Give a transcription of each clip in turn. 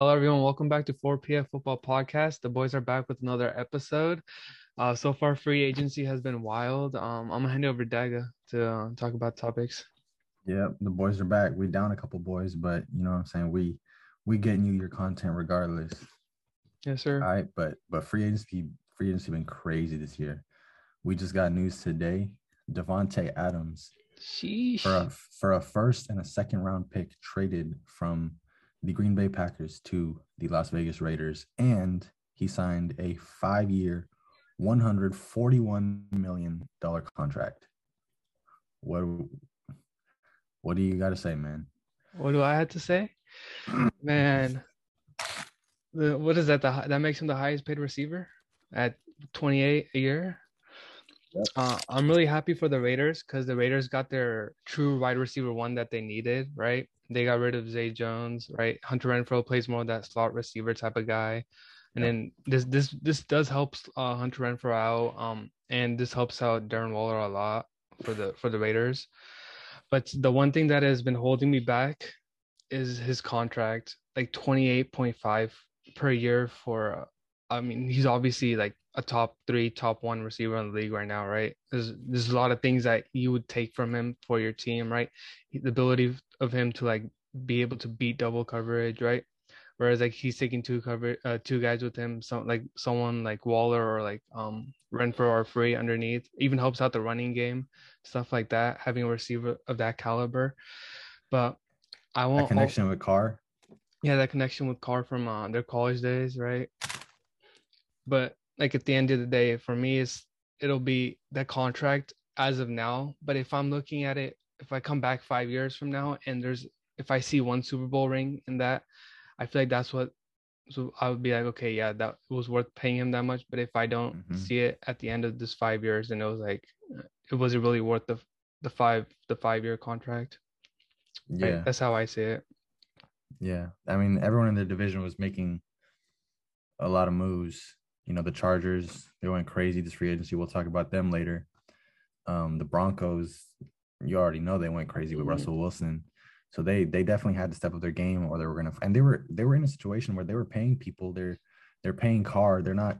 Hello, everyone. Welcome back to 4PF Football Podcast. The boys are back with another episode. Uh, so far, free agency has been wild. Um, I'm gonna hand it over to Daga to uh, talk about topics. Yeah, the boys are back. We down a couple boys, but you know what I'm saying. We we getting you your content regardless. Yes, sir. All right, but but free agency free agency been crazy this year. We just got news today. Davante Adams Sheesh. for a for a first and a second round pick traded from the Green Bay Packers to the Las Vegas Raiders, and he signed a five year, one hundred forty one million dollar contract. What what do you got to say, man? What do I have to say? Man, the, what is that? The that makes him the highest paid receiver at 28 a year. Uh, I'm really happy for the Raiders because the Raiders got their true wide receiver one that they needed. Right, they got rid of Zay Jones. Right, Hunter Renfrow plays more of that slot receiver type of guy, and then this this this does help uh, Hunter Renfrow out. Um, and this helps out Darren Waller a lot for the for the Raiders. But the one thing that has been holding me back is his contract, like 28.5 per year for I mean, he's obviously like a top three, top one receiver in the league right now, right? There's there's a lot of things that you would take from him for your team, right? The ability of him to like be able to beat double coverage, right? Whereas like he's taking two cover uh, two guys with him, some like someone like Waller or like um Renfrow or free underneath, even helps out the running game, stuff like that, having a receiver of that caliber. But I That won't connection with Carr. yeah, that connection with Carr from uh, their college days, right? But like at the end of the day, for me, is it'll be that contract as of now. But if I'm looking at it, if I come back five years from now and there's if I see one Super Bowl ring in that, I feel like that's what. So I would be like, okay, yeah, that was worth paying him that much. But if I don't Mhm. see it at the end of this five years, then it was like, it wasn't really worth the the five the five year contract. Yeah, that's how I see it. yeah. I mean, everyone in the division was making a lot of moves. You know, the Chargers, they went crazy this free agency. We'll talk about them later. Um, the Broncos, you already know they went crazy with Mhm. Russell Wilson. So they they definitely had to step up their game or they were gonna and they were they were in a situation where they were paying people, they're they're paying Carr. They're not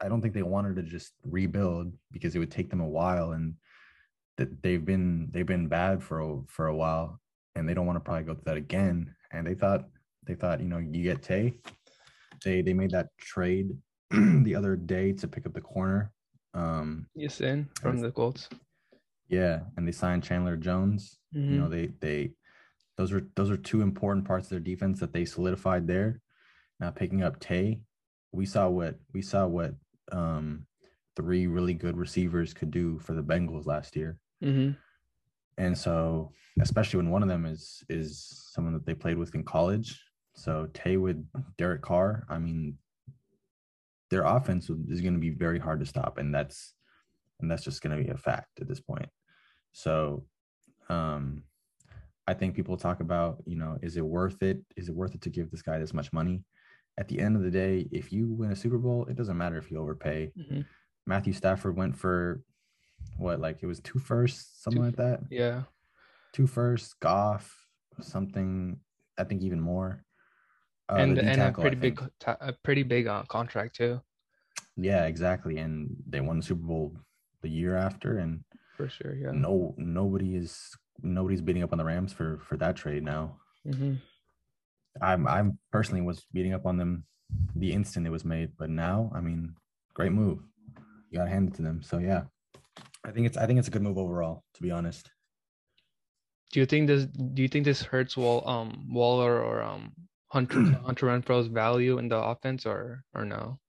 I don't think they wanted to just rebuild because it would take them a while and that they've been they've been bad for a, for a while and they don't want to probably go through that again. And they thought they thought you know you get Tay. They they made that trade the other day to pick up the corner. Um, Yes, in from the Colts. yeah, and they signed Chandler Jones. You know Mhm. they they those are those are two important parts of their defense that they solidified there. Now picking up Tay, we saw what we saw what um three really good receivers could do for the Bengals last year. Mhm. and so especially when one of them is is someone that they played with in college so tay with derek carr i mean their offense is going to be very hard to stop and that's and that's just going to be a fact at this point so um i think people talk about you know is it worth it is it worth it to give this guy this much money at the end of the day if you win a super bowl it doesn't matter if you overpay Mhm. matthew stafford went for what like it was two firsts something Two- like that Yeah. two firsts, Goff, something. I think even more. Uh, and and a tackle, I pretty big ta- a pretty big uh, contract too, Yeah, exactly. And they won the Super Bowl the year after, and for sure. Yeah. no, nobody is nobody's beating up on the Rams for for that trade now. Mhm. I'm I'm personally was beating up on them the instant it was made, but now, I mean, great move. You got to hand it to them. So yeah, I think it's I think it's a good move overall. To be honest. Do you think this? Do you think this hurts Wall um Waller or um Hunter Hunter Renfrow's value in the offense or or no?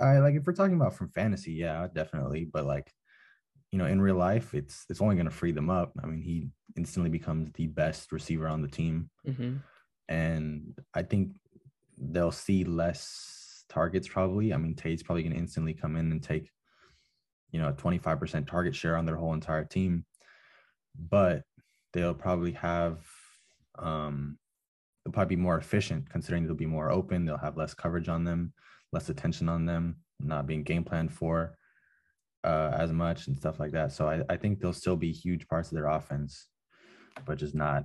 I like if we're talking about from fantasy, yeah, definitely. But like, you know, in real life, it's it's only gonna free them up. I mean, he instantly becomes the best receiver on the team. hmm And I think they'll see less targets probably. I mean, Tate's probably gonna instantly come in and take, you know, a 25% target share on their whole entire team. But they'll probably have um they'll probably be more efficient considering they'll be more open, they'll have less coverage on them, less attention on them, not being game planned for uh, as much and stuff like that. So I, I think they'll still be huge parts of their offense, but just not,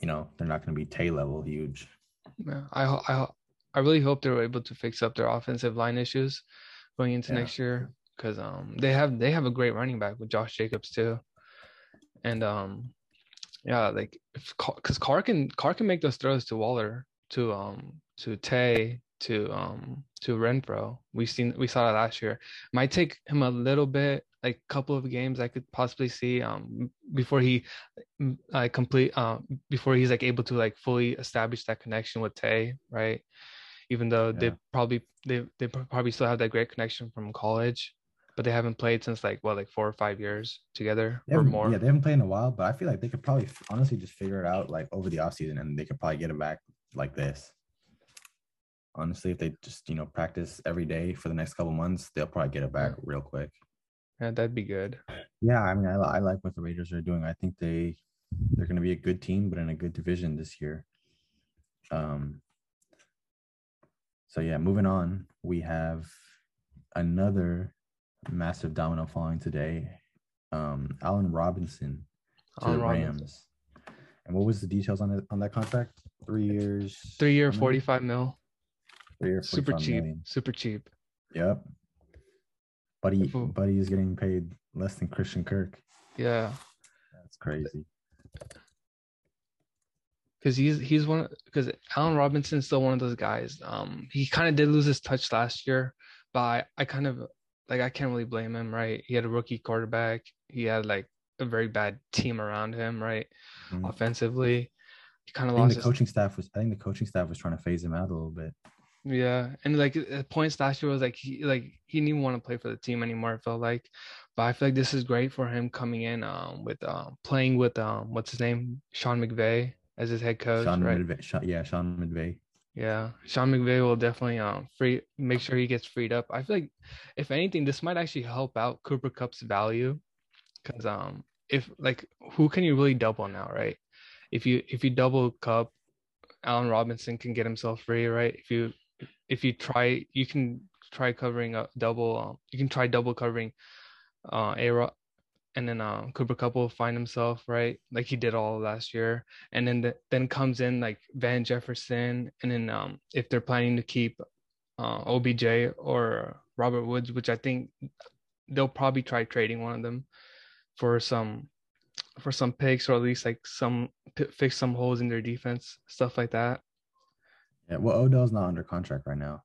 you know, they're not going to be Tay level huge. Yeah, I I I really hope they're able to fix up their offensive line issues going into Yeah. next year because um they have they have a great running back with Josh Jacobs too, and um yeah like if because Carr can Carr can make those throws to Waller to um to Tay to um to Renfrow. We've seen we saw that last year. Might take him a little bit like a couple of games I could possibly see um before he mm, like complete um before he's like able to like fully establish that connection with Tay, right? Even though they probably they they probably still have that great connection from college, but they haven't played since like what like four or five years together They or more. Yeah, they haven't played in a while, but I feel like they could probably honestly just figure it out like over the offseason and they could probably get it back like this. Honestly, if they just, you know, practice every day for the next couple months, they'll probably get it back real quick. Yeah, that'd be good. Yeah, I mean, I, I like what the Raiders are doing. I think they they're going to be a good team, but in a good division this year. Um. So yeah, moving on, we have another massive domino falling today. Um, Allen Robinson to Allen the Robinson. Rams. And what was the details on it on that contract? Three years. Three year, 45 mil. Three year, Super cheap. million. Super cheap. Yep. Buddy, Buddy is getting paid less than Christian Kirk. Yeah. That's crazy. because he's he's one because Allen Robinson's still one of those guys. Um, he kind of did lose his touch last year, but I, I kind of like I can't really blame him, right? He had a rookie quarterback. He had like a very bad team around him, right? Mhm. Offensively, he kind of lost the his coaching staff was. I think the coaching staff was trying to phase him out a little bit. yeah, and like at points last year was like he like he didn't even want to play for the team anymore. It felt like, but I feel like this is great for him coming in um with um playing with um what's his name Sean McVay as his head coach, Sean right? McVay, Sean, yeah, Sean McVay. Yeah, Sean McVay will definitely um free make sure he gets freed up. I feel like if anything, this might actually help out Cooper Kupp's value, because um if like who can you really double now, right? If you if you double Kupp, Allen Robinson can get himself free, right? If you if you try, you can try covering a double. Um, you can try double covering uh A and then um Cooper Kupp will find himself right, like he did all last year and then the, then comes in like Van Jefferson, and then um, if they're planning to keep uh, OBJ or Robert Woods, which I think they'll probably try trading one of them for some for some picks or at least like some p- fix some holes in their defense, stuff like that. Yeah, well, Odell's not under contract right now.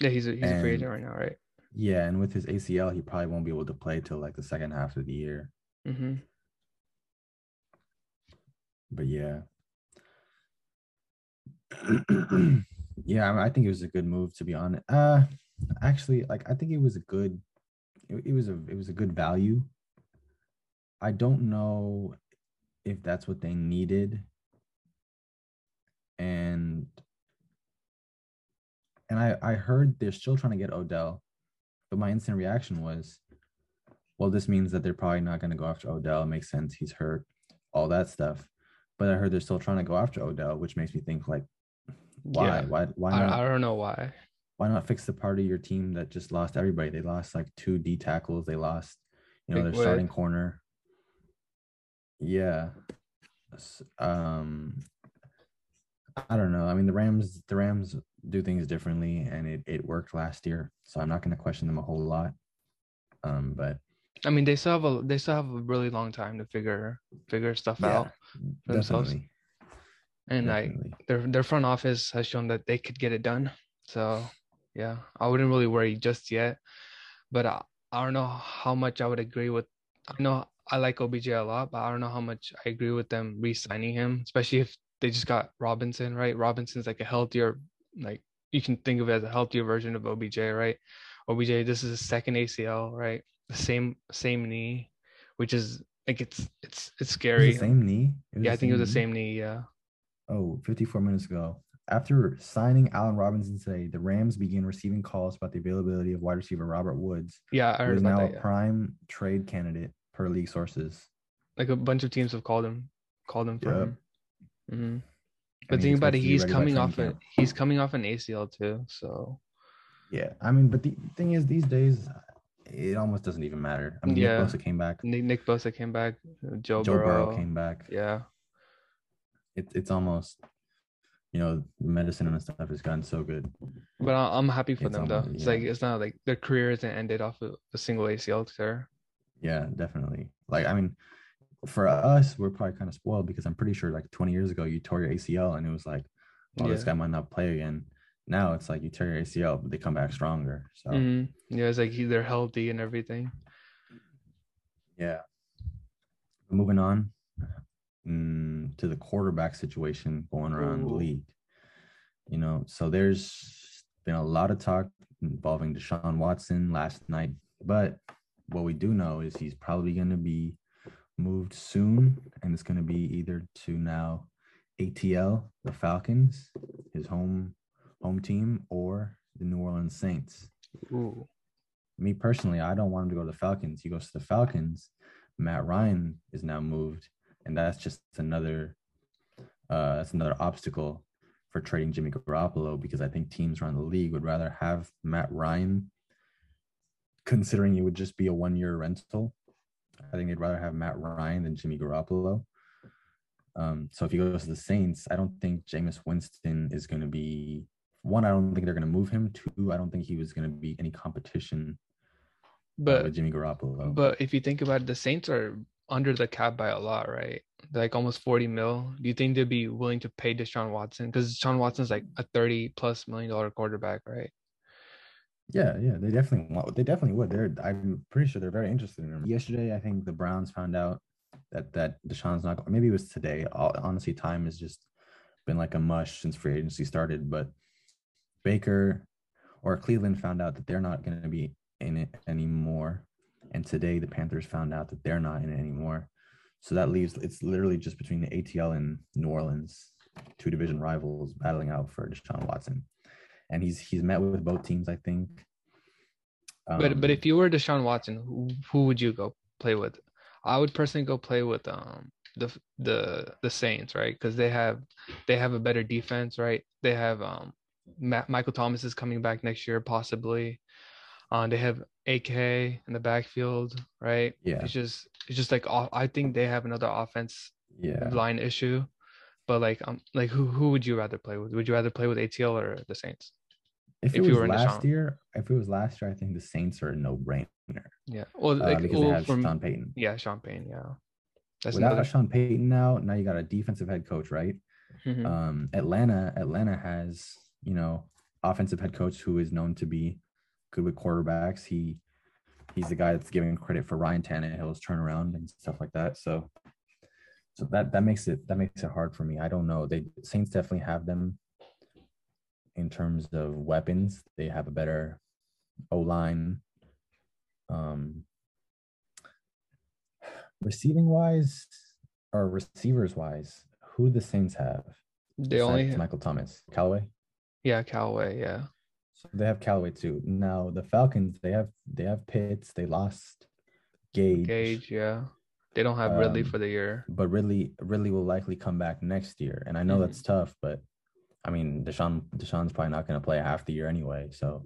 Yeah, he's a he's a free agent right now, right? Yeah, and with his ACL, he probably won't be able to play till like the second half of the year. hmm But yeah. yeah, I, I think it was a good move to be honest. Uh actually, like I think it was a good it, it was a it was a good value. I don't know if that's what they needed. And and I I heard they're still trying to get Odell, but my instant reaction was, well, this means that they're probably not going to go after Odell. It makes sense. He's hurt, all that stuff. But I heard they're still trying to go after Odell, which makes me think like, why, Yeah. why, why I, not? I don't know why. why not fix the part of your team that just lost everybody? They lost like two D tackles. They lost, you know, Big their starting corner. Yeah. Um, I don't know. I mean, the Rams, the Rams do things differently, and it it worked last year, so I'm not going to question them a whole lot. Um, but I mean, they still have a they still have a really long time to figure figure stuff yeah, out, for themselves. definitely, and like their their front office has shown that they could get it done. So yeah, I wouldn't really worry just yet. But I, I don't know how much I would agree with. I know I like OBJ a lot, but I don't know how much I agree with them re-signing him, especially if they just got Robinson, right? Robinson's like a healthier, like you can think of it as a healthier version of OBJ, right? OBJ, this is a second ACL, right? The same same knee, which is like it's it's it's It scary. the same knee. It yeah, I think it was the same knee. Yeah. Oh, 54 minutes ago. After signing Allen Robinson today, the Rams began receiving calls about the availability of wide receiver Robert Woods, Yeah, I heard is about now that. a Yeah. prime trade candidate per league sources. Like a bunch of teams have called him, called him for Yep. him. hmm and But he's think about it, he's coming off a, he's coming off an ACL too. So Yeah, I mean, but the thing is, these days, it almost doesn't even matter. I mean, Yeah. Nick Bosa came back, Nick, Nick Bosa came back, Joe, Joe Burrow. Burrow came back. Yeah, It's it's almost you know, medicine and stuff has gotten so good. But I- I'm happy for It's them though. It's yeah. like it's not like their career isn't ended off of a single ACL tear. Yeah, definitely. Like, I mean, for us, we're probably kind of spoiled because I'm pretty sure like 20 years ago you tore your ACL and it was like, oh, this guy might not play again. Now it's like you tear your ACL, but they come back stronger. So Mhm. Yeah, it's like they're healthy and everything. yeah. Moving on mm, to the quarterback situation going around the league. You know, so there's been a lot of talk involving Deshaun Watson last night, but what we do know is he's probably going to be moved soon, and it's going to be either to now ATL, the Falcons, his home home team, or the New Orleans Saints. Ooh. Me personally, I don't want him to go to the Falcons. He goes to the Falcons. Matt Ryan is now moved, and that's just another uh, that's another obstacle for trading Jimmy Garoppolo because I think teams around the league would rather have Matt Ryan, considering it would just be a one year rental. I think they'd rather have Matt Ryan than Jimmy Garoppolo. Um, so if he goes to the Saints, I don't think Jameis Winston is going to be one. I don't think they're going to move him. Two, I don't think he was going to be any competition uh, But with Jimmy Garoppolo. But if you think about it, the Saints are under the cap by a lot, right? They're like almost 40 mil. Do you think they'd be willing to pay Deshaun Watson? Because Deshaun Watson's like a 30 plus million dollar quarterback, right? Yeah, yeah, they definitely want. They definitely would. They're. I'm pretty sure they're very interested in him. Yesterday, I think the Browns found out that that Deshaun's not. Maybe it was today. Honestly, time has just been like a mush since free agency started. But Baker or Cleveland found out that they're not going to be in it anymore, and today the Panthers found out that they're not in it anymore. So that leaves it's literally just between the ATL and New Orleans, two division rivals battling out for Deshaun Watson and he's he's met with both teams, I think. but but Um, if you were Deshaun Watson, who, who would you go play with? I would personally go play with um the the the Saints, right? Because they have they have a better defense, right? They have um Ma- Michael Thomas is coming back next year, possibly. Uh, they have AK in the backfield, right? Yeah. It's just it's just like I think they have another offense yeah, line issue. But like um like who who would you rather play with? Would you rather play with ATL or the Saints? If it if you was were last Deshaun. year, if it was last year, I think the Saints are a no brainer Yeah. Well, uh, like because well, they have from- Sean Payton. yeah, Sean Payne. Yeah. That's Without another. Sean Payton now, now you got a defensive head coach, right? Mhm. Um, Atlanta, Atlanta has you know offensive head coach who is known to be good with quarterbacks. He he's the guy that's giving credit for Ryan Tannehill's turnaround and stuff like that. So so that that makes it that makes it hard for me. I don't know. They Saints definitely have them in terms of weapons. They have a better O line. Um, receiving wise or receivers wise, who the Saints have? they only Michael Thomas, Callaway. yeah Callaway yeah So they have Callaway too. Now the Falcons, they have they have Pitts. They lost Gage, Gage yeah they don't have Ridley Um, for the year but Ridley Ridley will likely come back next year. And I know Mhm. that's tough, but I mean Deshaun Deshaun's probably not going to play half the year anyway. So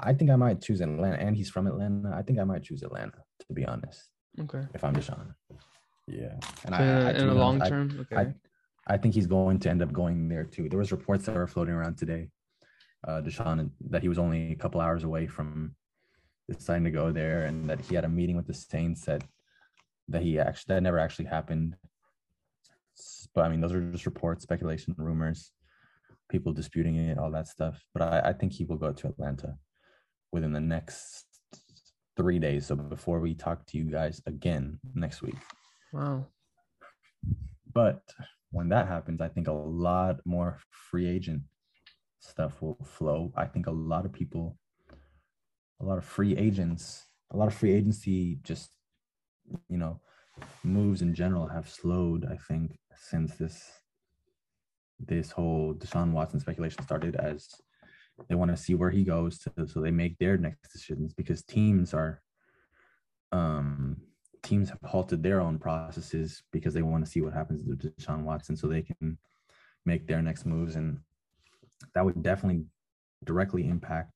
I think I might choose Atlanta, and he's from Atlanta. I think I might choose Atlanta to be honest. okay If I'm Deshaun, yeah. And So I, I, in the long I- term okay I, I think he's going to end up going there too. There was reports that were floating around today, uh, Deshaun, that he was only a couple hours away from deciding to go there, and that he had a meeting with the Saints that that he actually that never actually happened. But I mean, those are just reports, speculation, rumors, people disputing it, all that stuff. But I, I think he will go to Atlanta within the next three days. So before we talk to you guys again next week. wow But when that happens, I think a lot more free agent stuff will flow. I think a lot of people, a lot of free agents, a lot of free agency just, you know, moves in general have slowed, I think, since this this whole Deshaun Watson speculation started as they want to see where he goes to, so they make their next decisions because teams are um teams have halted their own processes because they want to see what happens to Deshaun Watson so they can make their next moves. And that would definitely directly impact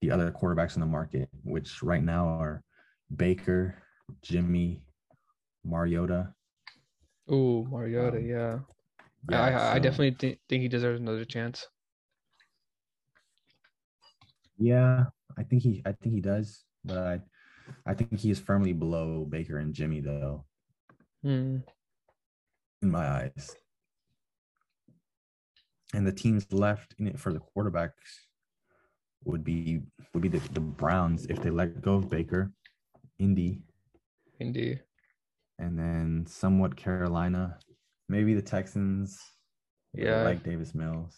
the other quarterbacks in the market, which right now are Baker, Jimmy, Mariota, Ooh, Mariota, Um, yeah. Yeah, I I, I definitely thi- think he deserves another chance. Yeah, I think he I think he does, but I I think he is firmly below Baker and Jimmy though, Hmm. in my eyes. And the teams left in it for the quarterbacks would be would be the, the Browns if they let go of Baker, Indy, Indeed. And then somewhat Carolina, maybe the Texans. Yeah. like Davis Mills.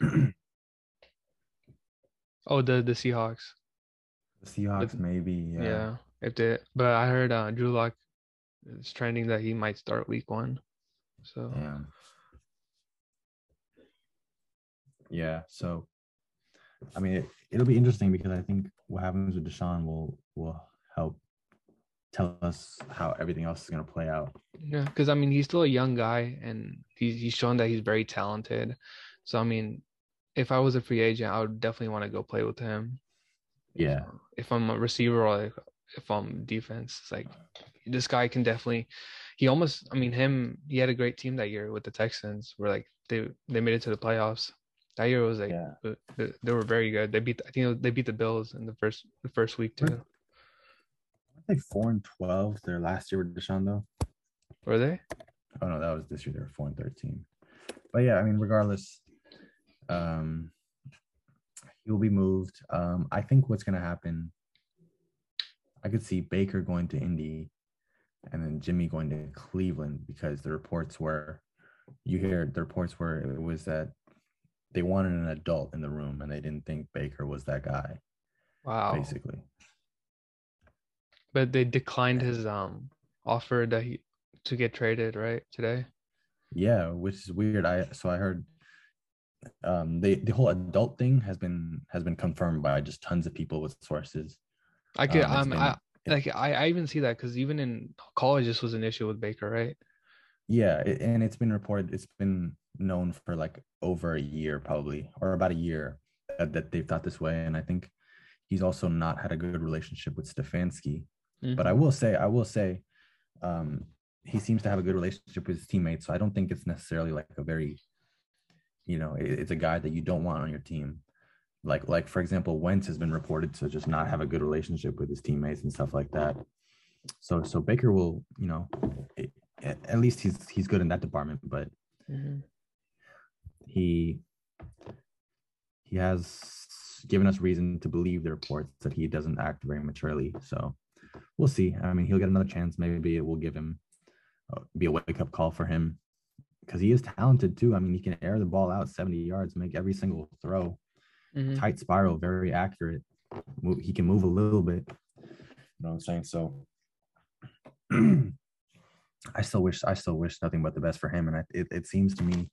Oh, the the Seahawks. The Seahawks, maybe. Yeah. Yeah. If they, but I heard uh, Drew Lock is trending that he might start week one. So Yeah. Yeah. So, I mean, it, it'll be interesting because I think what happens with Deshaun will will help tell us how everything else is going to play out. yeah, because I mean he's still a young guy and he's he's shown that he's very talented. So I mean, if I was a free agent, I would definitely want to go play with him. Yeah. If I'm a receiver or like if I'm defense, it's like this guy can definitely. He almost, I mean, him. He had a great team that year with the Texans. Where like they they made it to the playoffs. That year was like Yeah. they, they were very good. They beat I think they beat the Bills in the first the first week too. Think four and twelve their last year with Deshaun though. Were they? Oh no, that was this year. They were four and thirteen. But yeah, I mean, regardless, um, he'll be moved. Um, I think what's gonna happen. I could see Baker going to Indy, and then Jimmy going to Cleveland because the reports were, you hear the reports were it was that they wanted an adult in the room and they didn't think Baker was that guy. Wow. Basically, But they declined his um offer that he to get traded right today. yeah, which is weird. I so I heard um the the whole adult thing has been has been confirmed by just tons of people with sources I could Um, um been- I like I, I even see that because even in college this was an issue with Baker, right? yeah it, and it's been reported it's been known for like over a year probably or about a year that, that they've thought this way and i think he's also not had a good relationship with stefanski but i Mhm. will say i will say um he seems to have a good relationship with his teammates so i don't think it's necessarily like a very you know it- it's a guy that you don't want on your team like like for example wentz has been reported to just not have a good relationship with his teammates and stuff like that so so baker will you know it, at least he's he's good in that department but Mhm. he he has given us reason to believe the reports that he doesn't act very maturely so we'll see. I mean he'll get another chance. Maybe it will give him uh, be a wake up call for him. Because he is talented too. I mean he can air the ball out 70 yards make every single throw. Mhm. tight spiral very accurate. Move, he can move a little bit. You know what i'm saying? So i still wish i still wish nothing but the best for him. And I, it, it seems to me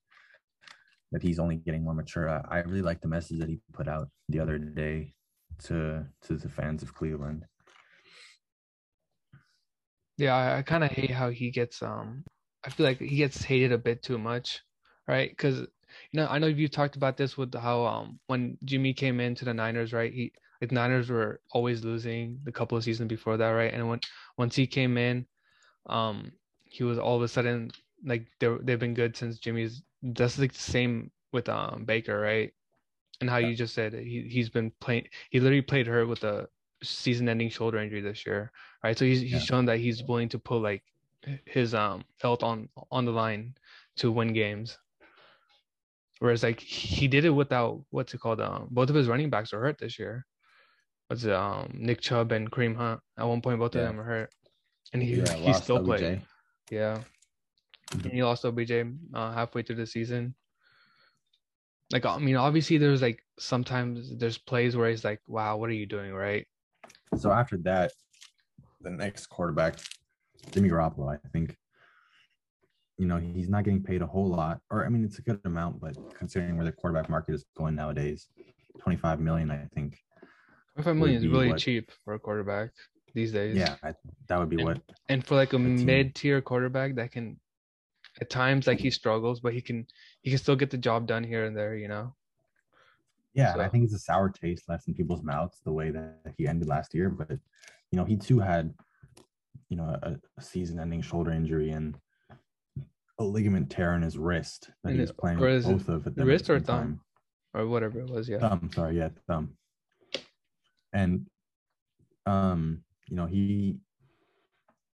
that he's only getting more mature. I, I really like the message that he put out the other day to to the fans of cleveland Yeah, I, I kind of hate how he gets um I feel like he gets hated a bit too much, right? Because you know I know you talked about this with how um when Jimmy came into the Niners, right? He like Niners were always losing the couple of seasons before that, right? And when once he came in, um he was all of a sudden like they they've been good since Jimmy's. That's like the same with um Baker, right? And how you just said he he's been playing. He literally played her with a season-ending shoulder injury this year, right? So he's he's Yeah. shown that he's willing to put like his um health on on the line to win games. Whereas like he did it without what's it called? Um, both of his running backs are hurt this year. What's it, um Nick Chubb and Kareem Hunt? At one point, both Yeah. of them are hurt, and he yeah he still played. Yeah, Mhm. and he lost OBJ uh, halfway through the season. Like I mean, obviously there's like sometimes there's plays where he's like, "Wow, what are you doing?" Right? So after that the next quarterback jimmy garoppolo i think you know he's not getting paid a whole lot or i mean it's a good amount but considering where the quarterback market is going nowadays 25 million i think 25 million is really what- cheap for a quarterback these days. yeah I, that would be And- what and for like a mid-tier quarterback that can at times like he struggles but he can he can still get the job done here and there you know Yeah, and I think it's a sour taste left in people's mouths the way that he ended last year. But you know, he too had you know, a, a season-ending shoulder injury and a ligament tear in his wrist that And he's playing with is it both of at the wrist or thumb? time. or whatever it was. Yeah. Thumb, sorry, yeah, thumb. And um, you know, he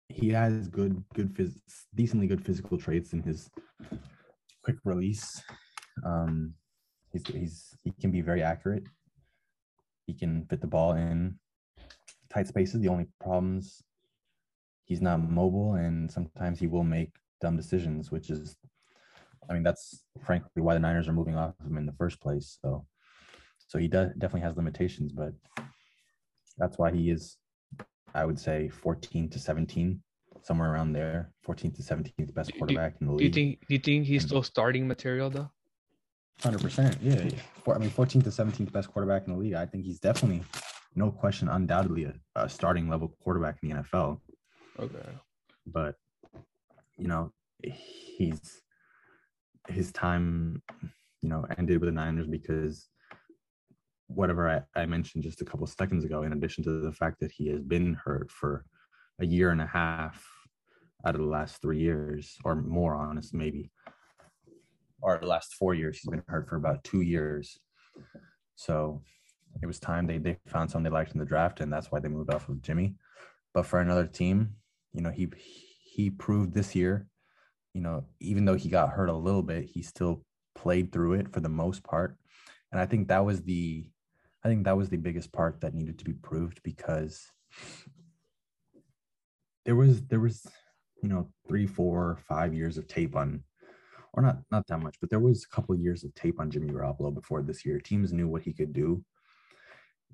he has good good phys- decently good physical traits in his quick release. Um he's he's he can be very accurate. He can fit the ball in tight spaces. The only problems he's not mobile and sometimes he will make dumb decisions, which is I mean that's frankly why the Niners are moving off of him in the first place. So so he does definitely has limitations, but that's why he is I would say 14 to 17, somewhere around there. 14 to 17th best Do- quarterback in the league. Do you think? Do you think he's And- still starting material though? Hundred percent. Yeah. yeah. For, I mean, 14th to 17th best quarterback in the league. I think he's definitely, no question, undoubtedly a, a starting level quarterback in the NFL. Okay. But you know, he's his time, you know, ended with the Niners because whatever I, I mentioned just a couple seconds ago, in addition to the fact that he has been hurt for a year and a half out of the last three years, or more honest, maybe, or the last four years, he's been hurt for about two years. So it was time they, they found someone they liked in the draft, and that's why they moved off of Jimmy. But for another team, you know, he he proved this year, you know, even though he got hurt a little bit, he still played through it for the most part. And I think that was the I think that was the biggest part that needed to be proved because there was there was you know three four five years of tape on or not not that much but there was a couple of years of tape on jimmy garoppolo before this year. Teams knew what he could do.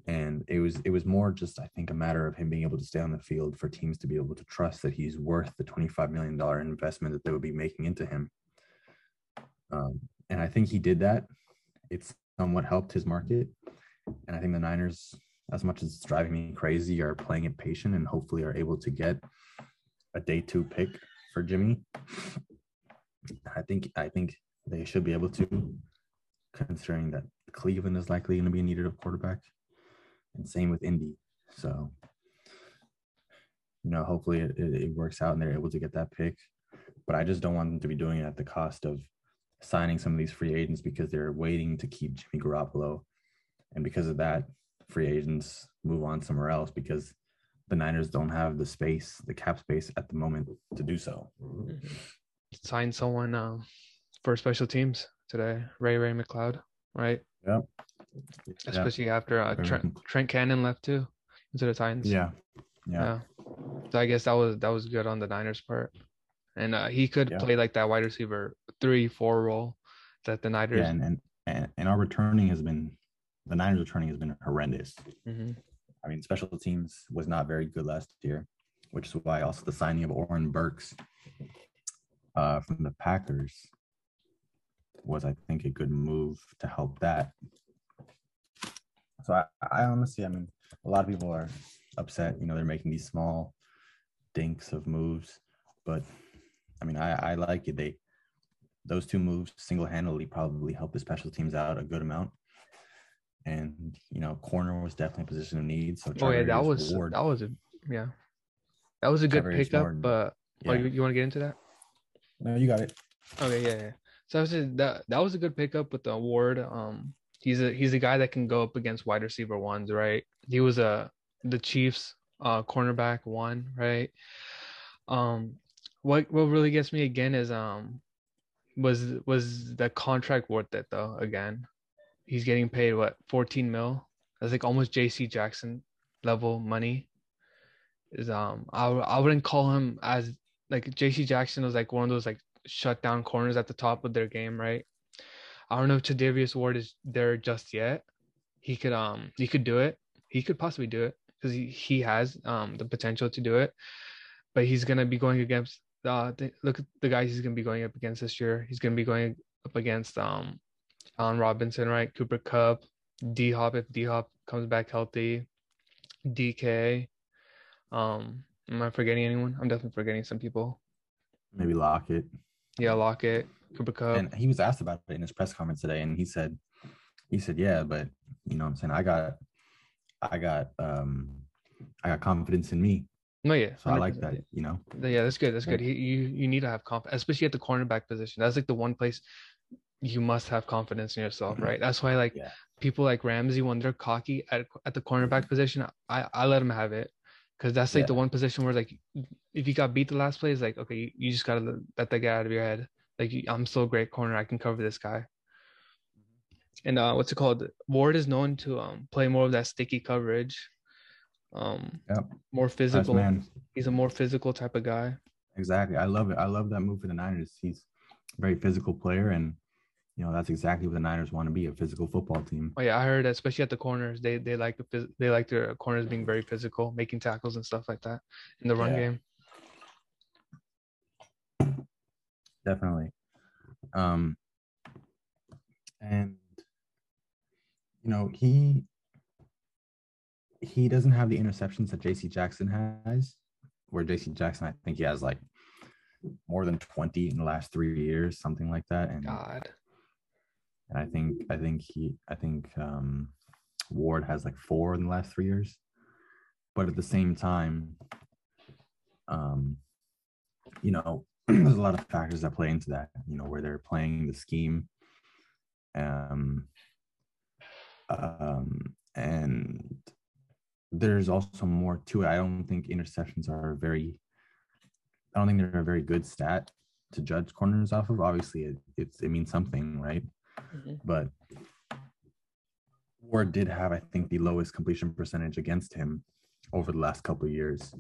And it was it was more just i think a matter of him being able to stay on the field for teams to be able to trust that he's worth the 25 million dollar investment that they would be making into him. Um, and i think he did that. It's somewhat helped his market. And i think the niners as much as it's driving me crazy are playing it patient and hopefully are able to get a day two pick for jimmy i think i think they should be able to considering that cleveland is likely going to be in need of a quarterback and same with Indy. So, you know, hopefully it, it, it, works out and they're able to get that pick. But I just don't want them to be doing it at the cost of signing some of these free agents because they're waiting to keep Jimmy Garoppolo. And because of that, free agents move on somewhere else because the Niners don't have the space, the cap space at the moment to do so. Mm-hmm. Sign someone uh, for special teams today, Ray-Ray McCloud, right? Yeah. Especially yeah. after uh, Trent, Trent Cannon left too into the Titans. Yeah. yeah. Yeah. So I guess that was that was good on the Niners part. And uh, he could Yeah. play like that wide receiver three, four role that the Niners Yeah, and, and and our returning has been the Niners returning has been horrendous. Mhm. I mean, special teams was not very good last year, which is why also the signing of Oren Burks uh, from the Packers was, I think, a good move to help that. So I, I honestly, I mean, a lot of people are upset. You know, they're making these small dinks of moves, but I mean, I, I like it. They those two moves single-handedly probably helped the special teams out a good amount. And you know, corner was definitely a position of need. So Oh yeah, that Trevor was Ward, that was a yeah. That was a good Trevor pickup, but oh, yeah. you, you want to get into that? No, you got it. Okay, yeah, yeah. So I was that that was a good pickup with the award. Um, he's a he's a guy that can go up against wide receiver ones, right? He was a the Chiefs uh cornerback one, right? Um, what what really gets me again is um was was the contract worth it though? Again, he's getting paid what 14 mil. That's like almost J.C. Jackson level money. Is um I I wouldn't call him as like J.C. Jackson was like one of those like shut down corners at the top of their game, right? I don't know if Tre'Davious Ward is there just yet. He could um he could do it. He could possibly do it because he, he has um the potential to do it. But he's gonna be going against uh the, look at the guys he's gonna be going up against this year. He's gonna be going up against um Allen Robinson, right? Cooper Kupp, D Hop if D Hop comes back healthy, DK. Um, am I forgetting anyone? I'm definitely forgetting some people. Maybe Lockett. Yeah, Lockett, Cooper Kupp. And he was asked about it in his press conference today, and he said, he said, yeah, but you know what I'm saying? I got I got um I got confidence in me. No, yeah. So I like that. You know. Yeah, that's good. That's good. He, you you need to have confidence, especially at the cornerback position. That's like the one place you must have confidence in yourself, right? That's why like Yeah. people like Ramsey when they're cocky at at the cornerback position, I I let him have it because that's like the one position where like if you got beat the last play, it's like okay, you, you just gotta let- that guy out of your head. Like I'm still a great corner. I can cover this guy. And uh, what's it called? Ward is known to um play more of that sticky coverage. Um, Yep. more Nice physical. man. He's a more physical type of guy. Exactly. I love it. I love that move for the Niners. He's a very physical player, and you know that's exactly what the Niners want to be—a physical football team. Oh yeah, I heard, especially at the corners, they they like the they like their corners being very physical, making tackles and stuff like that in the run Yeah. game. Definitely. Um, and you know he he doesn't have the interceptions that J.C. Jackson has. Where J.C. Jackson, I think he has like more than twenty in the last three years, something like that. And God, and I think I think he I think um, Ward has like four in the last three years. But at the same time, um, you know, there's a lot of factors that play into that. You know, where they're playing the scheme, um, um, and there's also more to it. I don't think interceptions are very. I don't think they're a very good stat to judge corners off of. Obviously, it it's it means something, right? Mhm. but Ward did have, I think, the lowest completion percentage against him over the last couple of years,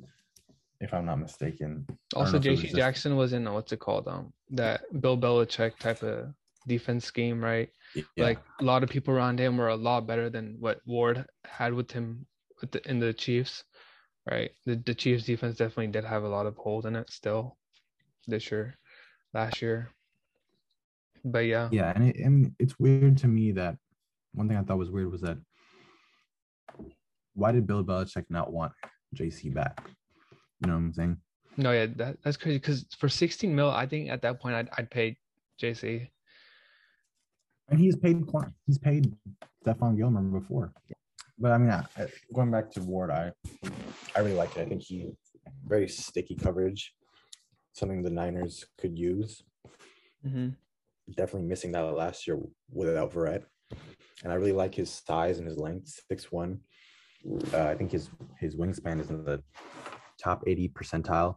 if I'm not mistaken. Also it was J.C. just- Jackson was in what's it called um that Bill Belichick type of defense scheme, right? Yeah, Like a lot of people around him were a lot better than what Ward had with him with the, in the Chiefs, right? The the Chiefs defense definitely did have a lot of hold in it still this year, last year. But yeah, yeah, and it, and it's weird to me that one thing I thought was weird was that why did Bill Belichick not want JC back? You know what I'm saying? no, yeah, that that's crazy because for 16 mil, I think at that point I'd I'd pay JC. And he's paid he's paid Stephon Gilmore before. But I mean, I- going back to Ward, I I really like it. I think he very sticky coverage, something the Niners could use. Mm-hmm. Definitely missing that last year without Verrett. And I really like his size and his length, six one. Uh, I think his his wingspan is in the top 80 percentile.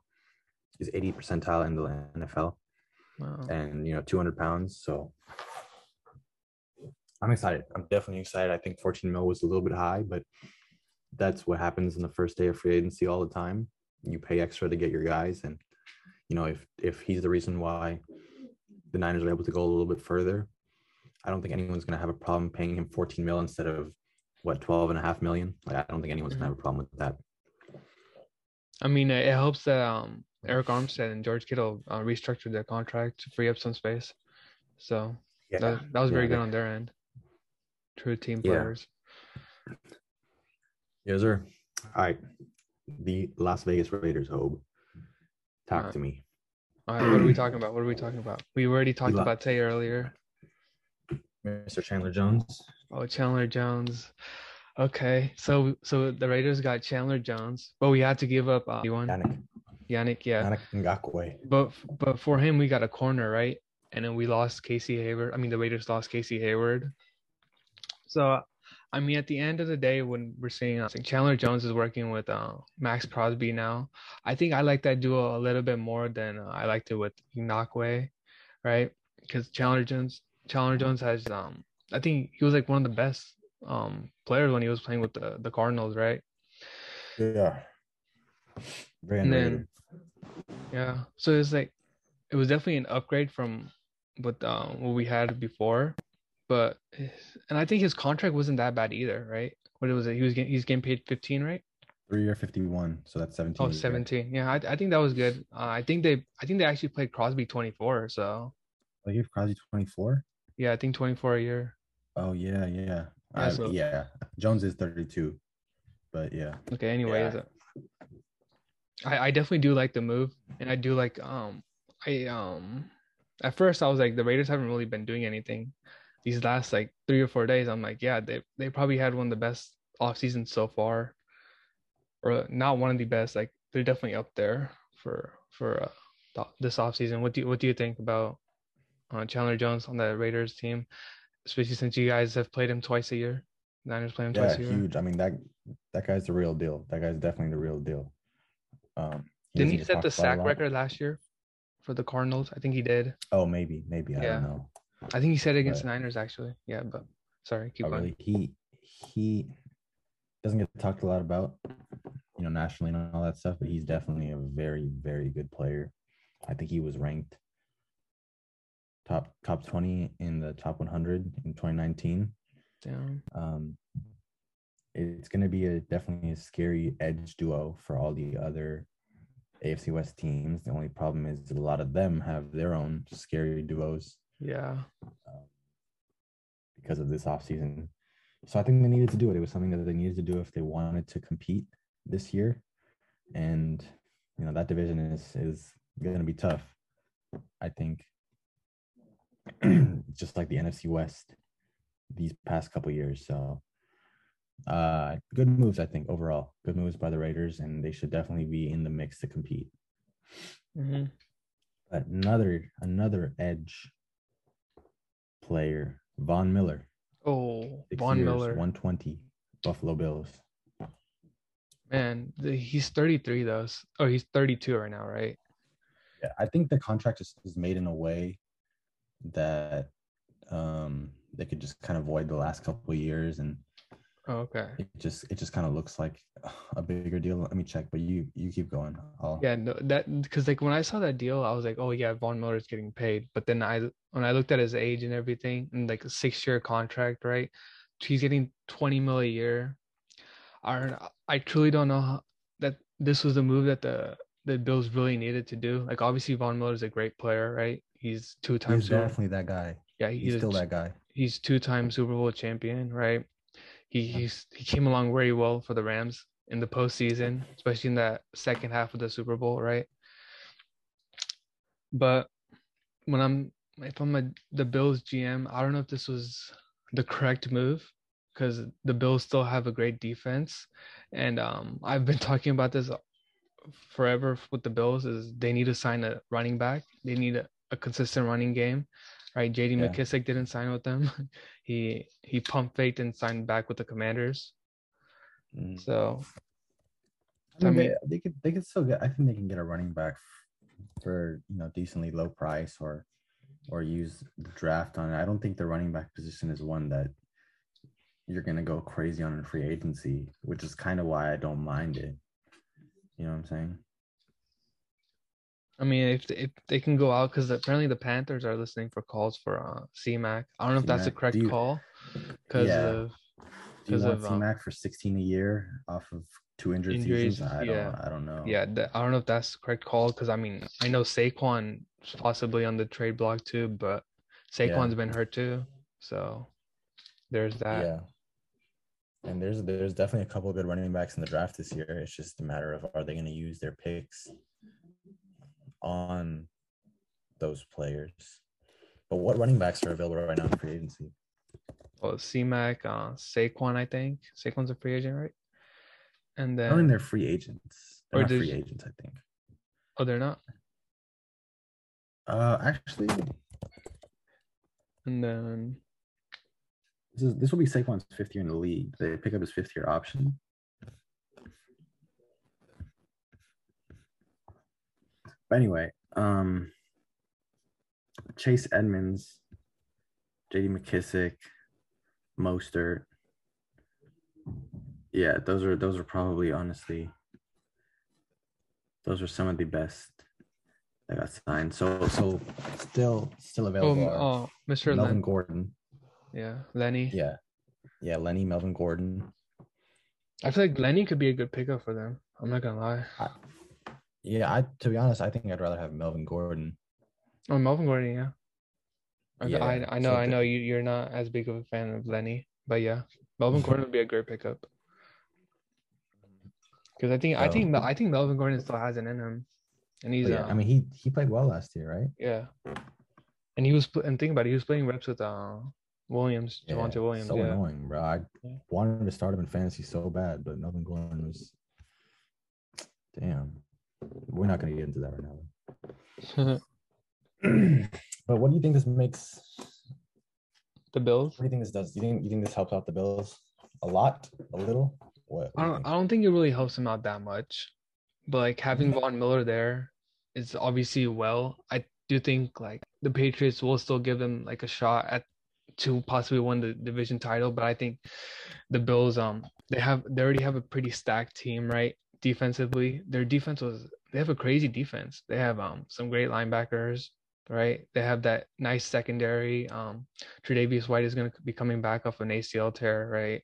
Is 80 percentile in the NFL Wow. and you know 200 pounds so i'm excited i'm definitely excited i think 14 mil was a little bit high but that's what happens in the first day of free agency all the time you pay extra to get your guys and you know if if he's the reason why the niners are able to go a little bit further i don't think anyone's going to have a problem paying him 14 mil instead of what 12 and a half million like i don't think anyone's going to have a problem with that I mean, it helps that um Arik Armstead and George Kittle uh, restructured their contract to free up some space. So yeah that, that was very Yeah, good on their end. True team Yeah. players. yes sir all right the las vegas raiders hope talk Alright. to me All right, what are we talking about? What are we talking about? We already talked Eli- about Tay earlier. Mr. Chandler Jones. Oh, Chandler Jones. Okay, so so the Raiders got Chandler Jones, but we had to give up uh, one Yannick. Yannick. Yeah, Yannick Ngakoue. but but for him we got a corner right, and then we lost Casey Hayward. I mean the Raiders lost Casey Hayward. So I mean at the end of the day, when we're seeing uh, Chandler Jones is working with uh, Maxx Crosby now, I think I like that duo a little bit more than uh, I liked it with Ngakoue, right? Because Chandler Jones Chandler Jones has um I think he was like one of the best um players when he was playing with the the Cardinals, right? Yeah. Very And underrated. then yeah, so it's like it was definitely an upgrade from what um what we had before, but and I think his contract wasn't that bad either, right? What was it? He was getting he's getting paid 15, right? Three year 51. So that's 17. Oh, 17. Yeah, I, I think that was good. Uh, I think they I think they actually played Crosby 24, so They gave Crosby 24. yeah, I think 24 a year. Oh, yeah. Yeah. Yeah, I- so- yeah. Jones is 32. But yeah. Okay, anyways. Yeah. I, I definitely do like the move and I do like um I um at first I was like the Raiders haven't really been doing anything these last like three or four days. I'm like, yeah, they they probably had one of the best off seasons so far. Or not one of the best, like they're definitely up there for for uh, th- this offseason. What do you, what do you think about uh, Chandler Jones on the Raiders team, especially since you guys have played him twice a year? Niners play him Yeah, twice a year. huge. I mean that that guy's the real deal. That guy's definitely the real deal. Um, Didn't he set the sack record last year for the Cardinals? I think he did. Oh, maybe, maybe I Yeah. don't know. I think he said it against But- the Niners actually. Yeah, but sorry, keep Oh, going. really? He he doesn't get talked a lot about, you know, nationally and all that stuff. But he's definitely a very very good player. I think he was ranked top top twenty in the top one hundred in twenty nineteen. Damn. Um, it's going to be a definitely a scary edge duo for all the other AFC West teams. The only problem is a lot of them have their own scary duos Yeah. um, because of this offseason. So I think they needed to do it. It was something that they needed to do if they wanted to compete this year. And you know that division is is going to be tough. I think just like the NFC West these past couple years. So uh good moves I think overall. Good moves by the Raiders and they should definitely be in the mix to compete. hmm But another another edge player, Von Miller. Oh, Six Von years, Miller. 120 Buffalo Bills. Man, the, he's 33 though. Oh, he's 32 right now, right? Yeah, I think the contract is, is made in a way that um they could just kind of avoid the last couple of years and Oh, okay. it just it just kind of looks like a bigger deal. Let me check, but you you keep going. I'll, Yeah, no, that because like when I saw that deal, I was like, oh yeah, Von Miller's getting paid. But then I when I looked at his age and everything, and like a six year contract, right? He's getting 20 mil a year. I I truly don't know how, that this was the move that the the Bills really needed to do. Like obviously Von Miller's a great player, right? He's two times he's definitely that guy. yeah, He's he's, still t- that guy. he's two time Super Bowl champion, right? He he's he came along very well for the Rams in the postseason, especially in that second half of the Super Bowl, right? But when I'm if I'm a, the Bills GM, I don't know if this was the correct move because the Bills still have a great defense, and um, I've been talking about this forever with the Bills is they need to sign a running back. They need a, a consistent running game, right? J.D. Yeah. McKissick didn't sign with them. he he pump faked and signed back with the Commanders. Mm. So I mean, I mean- they, they could they could still get. I think they can get a running back for you know decently low price or or use the draft on it. I don't think the running back position is one that you're gonna go crazy on in free agency, which is kind of why I don't mind it. You know what I'm saying? I mean, if if they can go out because apparently the Panthers are listening for calls for uh, CMAC. I don't know if that's the correct you- call because Yeah. of Do you 'Cause want of, C um, Mac for 16 a year off of two injured Injuries, seasons? I yeah. don't. I don't know. yeah. The, I don't know if that's the correct call because I mean I know Saquon is possibly on the trade block too, but Saquon's been hurt too, so there's that. Yeah. And there's there's definitely a couple of good running backs in the draft this year. It's just a matter of are they going to use their picks on those players. But what running backs are available right now in free agency? Well, CMAC, uh, Saquon, I think Saquon's a free agent, right? And then. I then they're free agents. They're Or not free agents, I think. oh, they're not. Uh actually And then this is this will be Saquon's fifth year in the league. They pick up his fifth year option. Anyway, um Chase Edmonds, JD McKissick, Mostert. Yeah, those are those are probably honestly those are some of the best that got signed. So so still still oh, available. are oh, Mr. Melvin Len, Gordon. yeah, Lenny. Yeah. Yeah, Lenny, Melvin Gordon. I feel like Lenny could be a good pickup for them. I'm not gonna lie. Yeah, I to be honest, I think I'd rather have Melvin Gordon. Oh, Melvin Gordon, yeah. I, Yeah, I, I know, so I know you, you're not as big of a fan of Lenny, but yeah, Melvin Gordon would be a great pickup. Because I think, I think, I think Melvin Gordon still has it in him, and he's, yeah, um, I mean, he he played well last year, right? yeah, and he was, and think about it, he was playing reps with uh Williams, Yeah, Javonte Williams, So yeah. annoying, bro. I wanted to start him in fantasy so bad, but Melvin Gordon was damn. We're not going to get into that right now. but what do you think this makes? the Bills. What do you think this does? Do you think you think this helps out the Bills a lot, a little? What? I don't. I don't think it really helps him out that much, but like having Von Miller there is obviously well. I do think like the Patriots will still give them like a shot at to possibly win the division title, but I think the Bills um they have they already have a pretty stacked team, right? Defensively, their defense was they have a crazy defense. They have um some great linebackers, right? They have that nice secondary. Um, Tre'Davious White is going to be coming back off an ACL tear, right?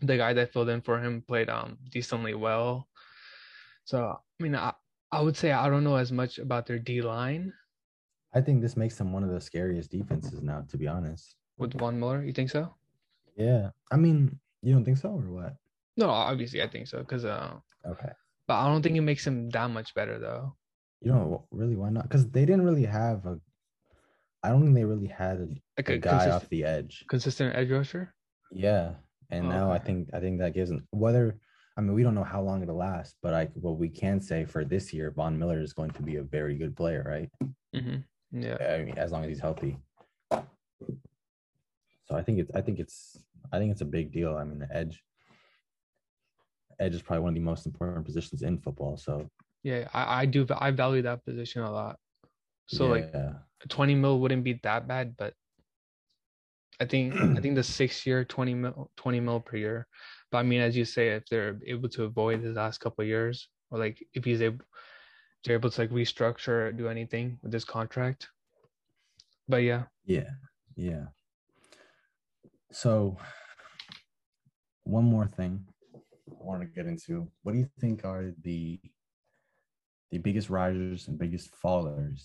The guy that filled in for him played um decently well. So I mean, I, I would say I don't know as much about their D line. I think this makes them one of the scariest defenses now, to be honest. With Von Miller, you think so? Yeah, I mean, you don't think so, or what? No, obviously I think so, because uh, Okay. but I don't think it makes him that much better though. You know, really, why not? Because they didn't really have a. I don't think they really had a, Like a a guy consist- off the edge. consistent edge rusher. Yeah, and Oh, now I think I think that gives them whether. I mean, we don't know how long it'll last, but I what we can say for this year, Von Miller is going to be a very good player, right? Mm-hmm. Yeah. I mean, as long as he's healthy. So I think it's I think it's I think it's a big deal. I mean, the edge edge is probably one of the most important positions in football. So Yeah, I, I do. I value that position a lot. So like 20 mil wouldn't be that bad, but I think I think the six year 20 mil 20 mil per year. But I mean, as you say, if they're able to avoid his last couple of years, or like if he's able they're able to like restructure or do anything with this contract. But yeah, yeah, yeah. So one more thing I want to get into. What do you think are the the biggest risers and biggest fallers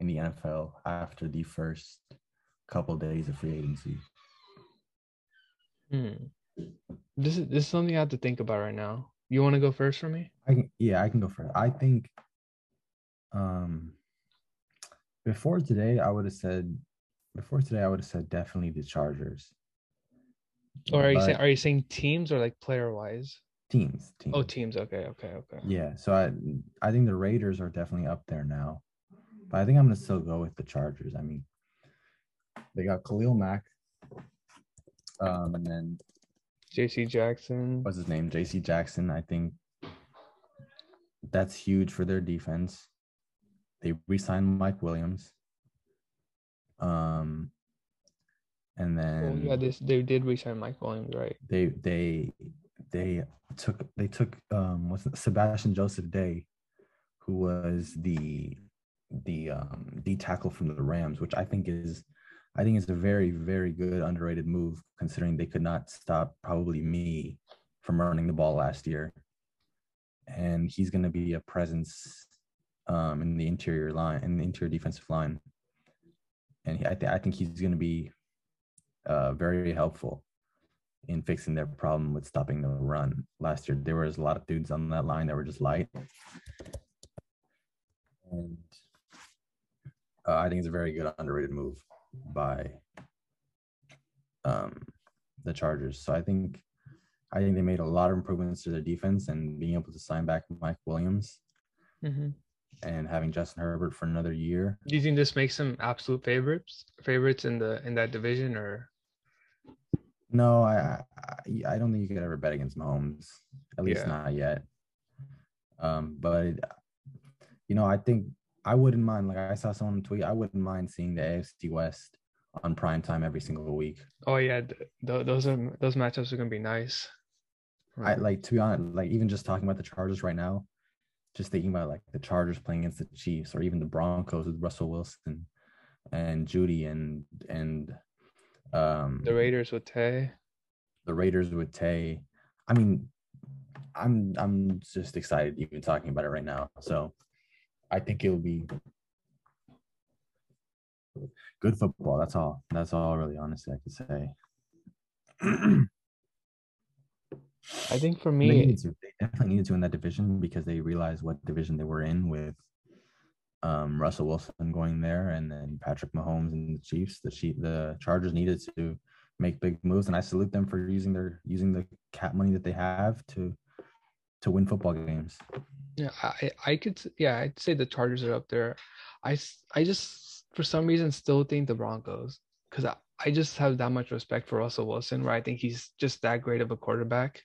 in the NFL after the first couple days of free agency? hmm. this is this is something I have to think about right now. You want to go first for me? I can, yeah, I can go first. I think um before today, I would have said before today, I would have said definitely the Chargers. Or are you saying are you saying teams or like player wise? teams? Teams. Oh, teams. Okay, okay, okay. Yeah, so I I think the Raiders are definitely up there now, but I think I'm gonna still go with the Chargers. I mean, they got Khalil Mack, um, and then J.C. Jackson. what's his name, J.C. Jackson. I think that's huge for their defense. They re-signed Mike Williams, um, and Oh, then yeah, this they did resign Mike Williams, right? they they they took they took um what's it, Sebastian Joseph Day, who was the the um D tackle from the Rams, which I think is I think is a very very good underrated move considering they could not stop probably me from running the ball last year, and he's going to be a presence um in the interior line in the interior defensive line, and he, I think I think he's going to be uh very helpful in fixing their problem with stopping the run last year. There was a lot of dudes on that line that were just light. And uh, I think it's a very good underrated move by um, the Chargers. So I think I think they made a lot of improvements to their defense and being able to sign back Mike Williams Mm-hmm. and having Justin Herbert for another year. Do you think this makes them absolute favorites, favorites in the in that division, or No, I I, I don't think you could ever bet against Mahomes. At least Yeah. not yet. Um, but you know, I think I wouldn't mind. Like I saw someone tweet, I wouldn't mind seeing the AFC West on prime time every single week. oh yeah, th- th- those are those matchups are gonna be nice. I like to be honest, like even just talking about the Chargers right now, just thinking about like the Chargers playing against the Chiefs or even the Broncos with Russell Wilson and Jeudy and and um the Raiders with Tay. the Raiders with Tay. I mean, I'm I'm just excited even talking about it right now. So I think it'll be good football. That's all. That's all really honestly I could say. I think for They, me, needed to, they definitely needed to in that division because they realized what division they were in with um, Russell Wilson going there and then Patrick Mahomes and the Chiefs. The Chief, the Chargers needed to make big moves, and I salute them for using their using the cap money that they have to to win football games. Yeah, I I could yeah I'd say the Chargers are up there. I I just for some reason still think the Broncos because I, I just have that much respect for Russell Wilson where I think he's just that great of a quarterback.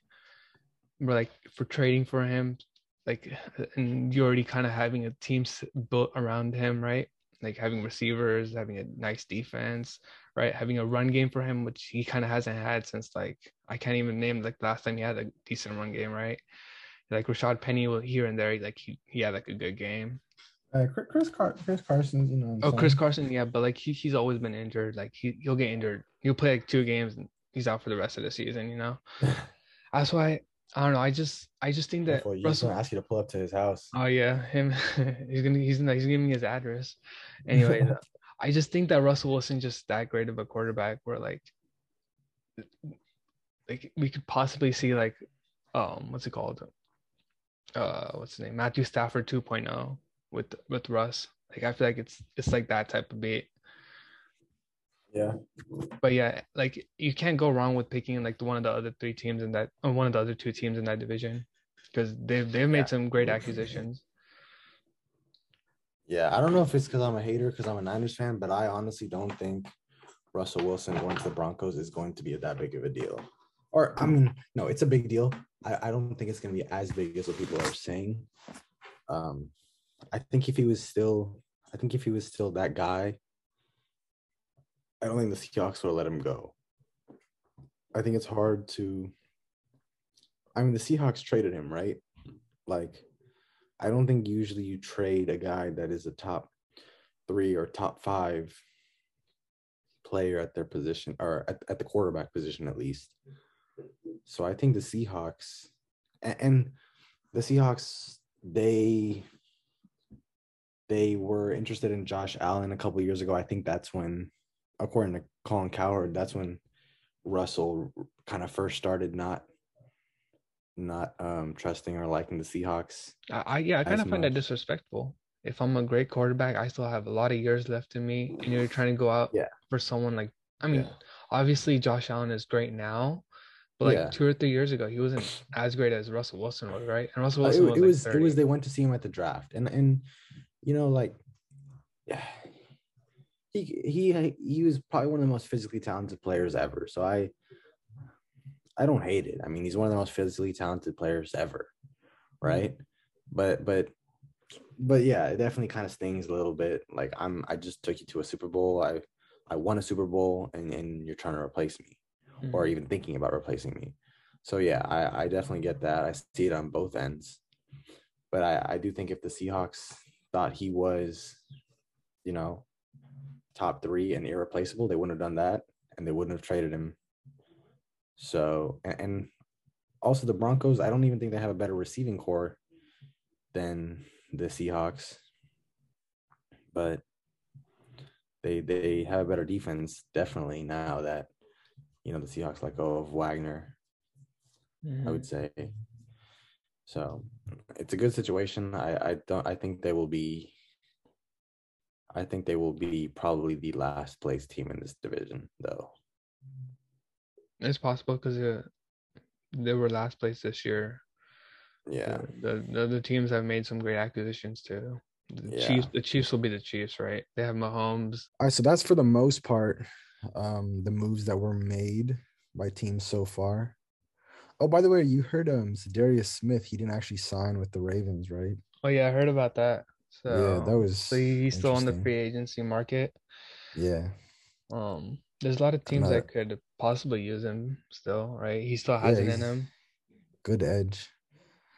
We're like for trading for him, like and you're already kind of having a team built around him, right? Like having receivers, having a nice defense, right? Having a run game for him, which he kind of hasn't had since like I can't even name like the last time he had a decent run game, right? Like Rashaad Penny will here and there, like he, he had like a good game. Uh, Chris Car- Chris Carson, you know. Oh, Chris Carson, yeah, but like he, he's always been injured. Like he he'll get injured. He'll play like two games and he's out for the rest of the season. You know. That's why I don't know. I just I just think that Russell Russell ask you to pull up to his house. Oh yeah, him. he's gonna he's gonna, he's giving me his address. Anyway, I just think that Russell Wilson just that great of a quarterback. Where like, like we could possibly see like, um, what's it called? uh what's his name matthew stafford 2.0 with with russ like i feel like it's it's like that type of beat yeah but yeah like you can't go wrong with picking like the, one of the other three teams in that or one of the other two teams in that division because they've they've made yeah. some great acquisitions yeah i don't know if it's because i'm a hater because i'm a niners fan but i honestly don't think russell wilson going to the broncos is going to be that big of a deal or I mean, no, it's a big deal. I, I don't think it's going to be as big as what people are saying. Um, I think if he was still, I think if he was still that guy, I don't think the Seahawks have let him go. I think it's hard to. I mean, the Seahawks traded him, right? Like, I don't think usually you trade a guy that is a top three or top five player at their position or at, at the quarterback position at least so I think the Seahawks and the Seahawks they they were interested in Josh Allen a couple years ago. I think that's when, according to Colin Cowherd, that's when Russell kind of first started not not um trusting or liking the Seahawks. I, I yeah, I kind of find that disrespectful. If I'm a great quarterback, I still have a lot of years left in me, and you're trying to go out yeah. for someone like I mean, yeah. obviously Josh Allen is great now, but like yeah. two or three years ago, he wasn't as great as Russell Wilson was, right? And Russell Wilson uh, it, was, it was it was they went to see him at the draft, and and you know like yeah, he he he was probably one of the most physically talented players ever. So I I don't hate it. I mean, he's one of the most physically talented players ever, right? But but but yeah, it definitely kind of stings a little bit. Like I'm I just took you to a Super Bowl. I I won a Super Bowl, and and you're trying to replace me mm-hmm. or even thinking about replacing me. So yeah, I, I definitely get that. I see it on both ends. But I, I do think if the Seahawks thought he was, you know, top three and irreplaceable, they wouldn't have done that and they wouldn't have traded him. So and, and also the Broncos, I don't even think they have a better receiving core than the Seahawks. But they they have a better defense definitely now that you know the Seahawks let go of Wagner. Mm-hmm. I would say. So it's a good situation. I, I don't I think they will be I think they will be probably the last place team in this division though. It's possible because uh, they were last place this year. Yeah. The, the the teams have made some great acquisitions too. The yeah. Chiefs the Chiefs will be the Chiefs, right? They have Mahomes. All right, so that's for the most part um, the moves that were made by teams so far. Oh, by the way, you heard um Darius Smith. He didn't actually sign with the Ravens, right? Oh yeah, I heard about that. So yeah, that was so he's still on the free agency market. Yeah. Um, there's a lot of teams that could possibly use him still, right? He still has yeah, it in him. Good edge.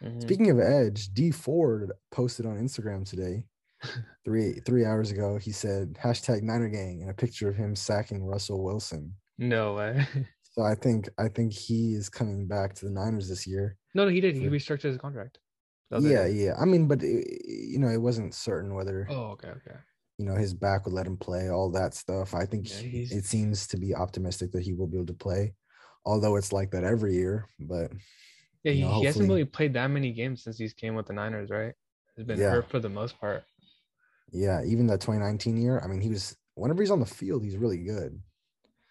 Mm-hmm. Speaking of edge, Dee Ford posted on Instagram today three three hours ago, he said hashtag Niner Gang and a picture of him sacking Russell Wilson. No way. so I think I think he is coming back to the Niners this year. No, no, he did. He restructured his contract. Yeah, yeah. I mean, but it, you know, it wasn't certain whether. Oh, okay, okay. You know, his back would let him play, all that stuff. I think yeah, it seems to be optimistic that he will be able to play, although it's like that every year. But yeah, he, know, he hasn't really played that many games since he's came with the Niners, right? He's been yeah. hurt for the most part. Yeah, even that 2019 year. I mean, he was whenever he's on the field, he's really good.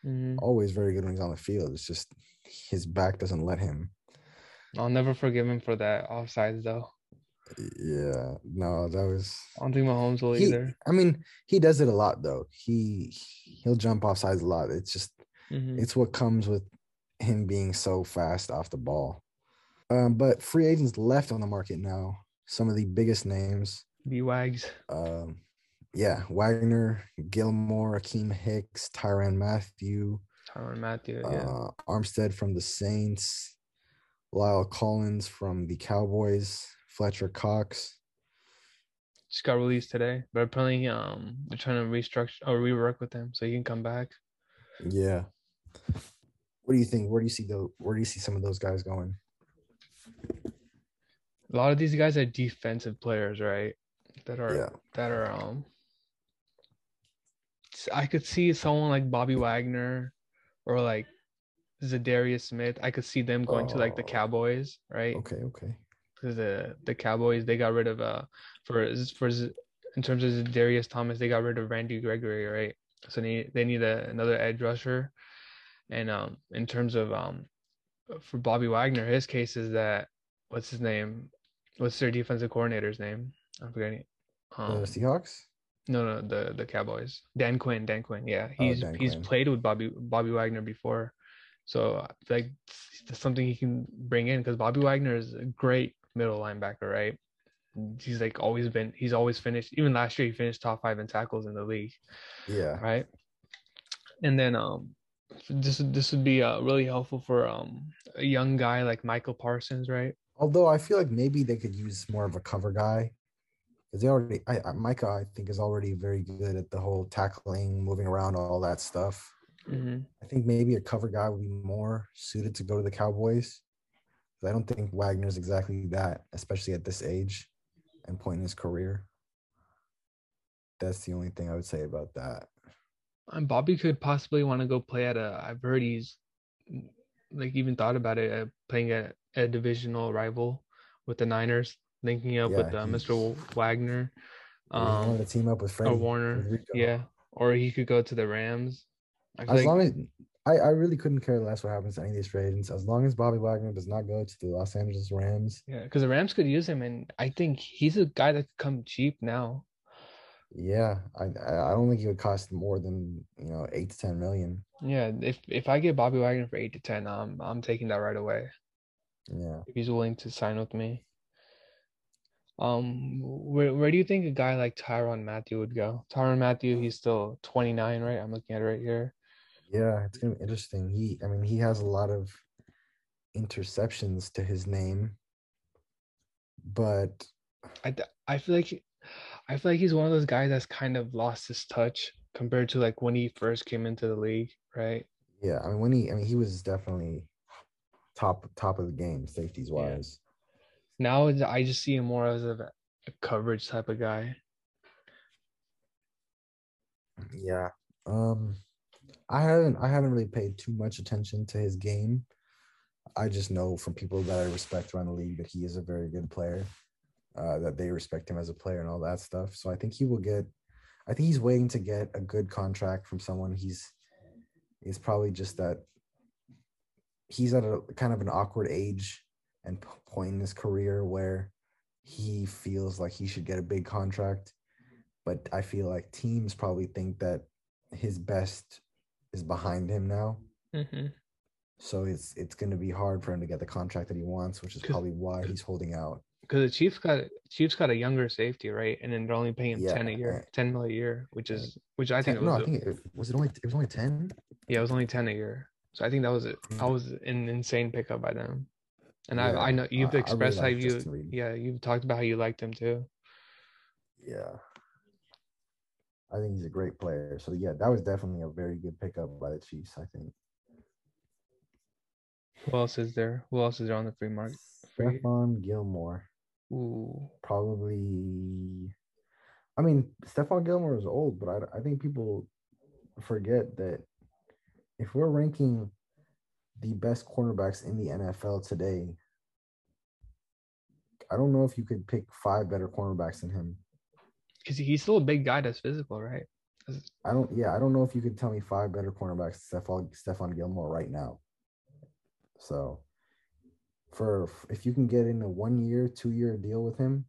Mm-hmm. Always very good when he's on the field. It's just his back doesn't let him. I'll never forgive him for that offsides though. Yeah, no, that was. I don't think Mahomes will He, either. I mean, he does it a lot though. He he'll jump off sides a lot. It's just Mhm. it's what comes with him being so fast off the ball. Um, but free agents left on the market now. Some of the biggest names. B wags. Um, yeah, Wagner, Gilmore, Akiem Hicks, Tyrann Mathieu, Tyrann Mathieu. Yeah. uh, Armstead from the Saints, La'el Collins from the Cowboys, Fletcher Cox. Just got released today, but apparently um they're trying to restructure or rework with him so he can come back. Yeah. What do you think? Where do you see the where do you see some of those guys going? A lot of these guys are defensive players, right? That are Yeah. that are um I could see someone like Bobby Wagner or like Za'Darius Smith. I could see them going to like the Oh. Cowboys, right? Okay, okay. Because the the Cowboys they got rid of uh for for in terms of Darius Thomas they got rid of Randy Gregory, right? So they they need a, another edge rusher, and um in terms of um for Bobby Wagner, his case is that what's his name? What's their defensive coordinator's name? I'm forgetting. The Um, Seahawks? no, no, the the Cowboys. Dan Quinn, Dan Quinn. Yeah, Oh, he's Dan he's Quinn. played with Bobby Bobby Wagner before, so like that's something he can bring in because Bobby Wagner is a great middle linebacker, right? He's like always been. He's always finished. Even last year, he finished top five in tackles in the league, Yeah. right? And then um, this this would be uh, really helpful for um a young guy like Micah Parsons, right? Although I feel like maybe they could use more of a cover guy. Because they already I, I Micah, I think, is already very good at the whole tackling, moving around, all that stuff. Hmm I think maybe a cover guy would be more suited to go to the Cowboys. I don't think Wagner's exactly that, especially at this age and point in his career. That's the only thing I would say about that. And Bobby could possibly want to go play at a. I've heard he's like even thought about it, uh, playing at a divisional rival with the Niners, linking up with uh, Mr. Wagner, um, to team up with or Warner. Yeah, or he could go to the Rams. I As long as I, I really couldn't care less what happens to any of these free agents. As long as Bobby Wagner does not go to the Los Angeles Rams, yeah, because the Rams could use him, and I think he's a guy that could come cheap now. yeah, I I I don't think he would cost more than you know eight to ten million. Yeah, if if I get Bobby Wagner for eight to ten, I'm I'm taking that right away. Yeah, if he's willing to sign with me. Um, where where do you think a guy like Tyrann Mathieu would go? Tyrann Mathieu, he's still 29, right? I'm looking at it right here. Yeah, it's gonna be interesting. He, I mean, he has a lot of interceptions to his name, but I I feel like I feel like he's one of those guys that's kind of lost his touch compared to like when he first came into the league, right? yeah, I mean, when he, I mean, he was definitely top top of the game safeties Yeah. wise. Now I just see him more as a, a coverage type of guy. Yeah. Um I haven't I haven't really paid too much attention to his game. I just know from people that I respect around the league that he is a very good player. Uh, that they respect him as a player and all that stuff. So I think he will get I think he's waiting to get a good contract from someone. He's it's probably just that he's at a kind of an awkward age and point in his career where he feels like he should get a big contract but I feel like teams probably think that his best is behind him now. hmm So it's it's going to be hard for him to get the contract that he wants, which is probably why he's holding out. Because the Chiefs got Chiefs got a younger safety, right? And then they're only paying him 10 a year, uh, 10 mil a year, which is which I think Ten- it no, was I think it was it only it was only ten. Yeah, it was only 10 a year. So I think that was it. That Mm. was an insane pickup by them. And Yeah, I I know I- I you've really expressed how you yeah, you've talked about how you liked him too. Yeah, I think he's a great player. So yeah, that was definitely a very good pickup by the Chiefs. I think. Who else is there? Who else is there on the free market? Free? Stephon Gilmore, Ooh. probably. I mean, Stephon Gilmore is old, but I, I think people forget that if we're ranking the best cornerbacks in the NFL today, I don't know if you could pick five better cornerbacks than him. Because he's still a big guy that's physical, right? I don't. Yeah, I don't know if you could tell me five better cornerbacks. Stephon Stephon Gilmore right now. So, for if you can get in a one year, two year deal with him,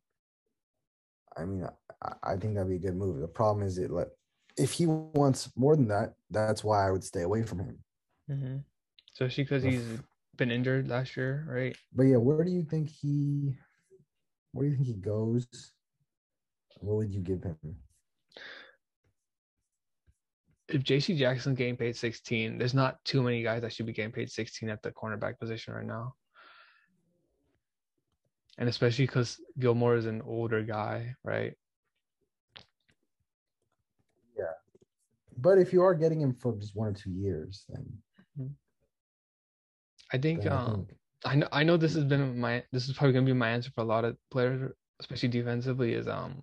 I mean, I, I think that'd be a good move. The problem is it like if he wants more than that, that's why I would stay away from him. Mm-hmm. Especially because he's been injured last year, right? But yeah, where do you think he? Where do you think he goes? What would you give him? If JC Jackson getting paid 16, there's not too many guys that should be getting paid 16 at the cornerback position right now. And especially because Gilmore is an older guy, right? Yeah. But if you are getting him for just one or two years, then, I think then I um, I know I know this has been my this is probably gonna be my answer for a lot of players, especially defensively, is um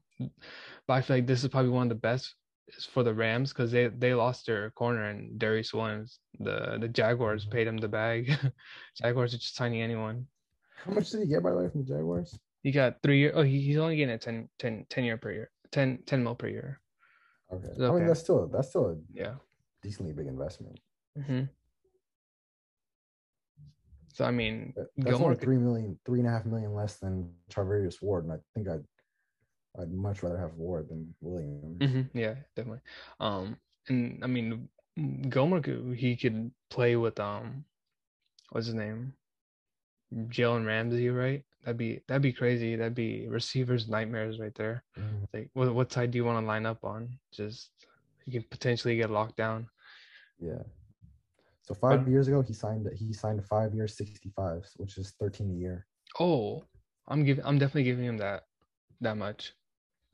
but I feel like this is probably one of the best is for the Rams because they they lost their corner and Darious Williams. The the Jaguars Mhm. paid him the bag. Jaguars are just signing anyone. how much did he get by the way from the Jaguars? He got three year oh he, he's only getting a 10, 10, 10 year per year. 10, 10 mil per year. Okay, It's I mean that's still that's still a Yeah. decently big investment. hmm So I mean That- That's Gilmore only three million, three and a half million less than Charvarius Ward, and I think I'd I'd much rather have Ward than Williams. Mhm, yeah, definitely. Um, and I mean, Gomer could he could play with um, what's his name, Jalen Ramsey, right? That'd be that'd be crazy. That'd be receivers nightmares right there. Mhm. Like, what what side do you want to line up on? Just you can potentially get locked down. Yeah. So five But- years ago, he signed he signed a five year, sixty five, which is thirteen a year. Oh, I'm giving I'm definitely giving him that that much.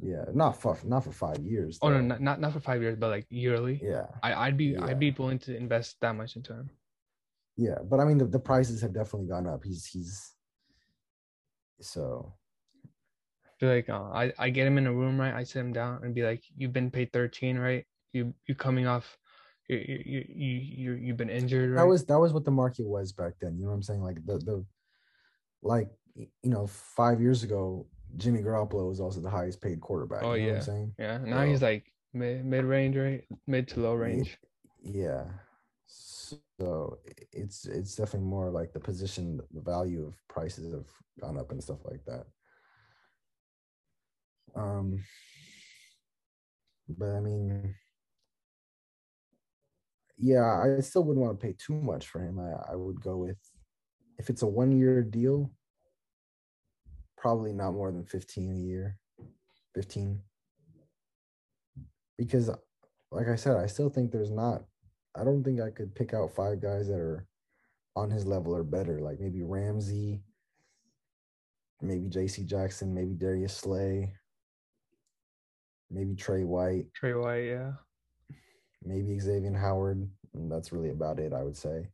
Yeah, not for not for five years. Oh no, not not, not for five years, but like yearly. Yeah, I I'd be Yeah. I'd be willing to invest that much into him. yeah, but I mean the, the prices have definitely gone up. He's he's so I feel like uh, I I get him in a room right. I sit him down and be like, "You've been paid 13, right? You you coming off, you you you you you've been injured, right?" that was that was what the market was back then. You know what I'm saying? Like the the like you know five years ago, Jimmy Garoppolo was also the highest paid quarterback. Oh, you know yeah. what I'm saying? yeah. Now he's like mid mid range, right? Mid to low range. Yeah. So it's it's definitely more like the position, the value of prices have gone up and stuff like that. Um, but I mean, yeah, I still wouldn't want to pay too much for him. I, I would go with if it's a one year deal, probably not more than 15 a year. 15. Because like I said, I still think there's not I don't think I could pick out five guys that are on his level or better. Like maybe Ramsey, maybe JC Jackson, maybe Darius Slay, maybe Trey White, Trey White, yeah. Maybe Xavien Howard. And that's really about it, I would say.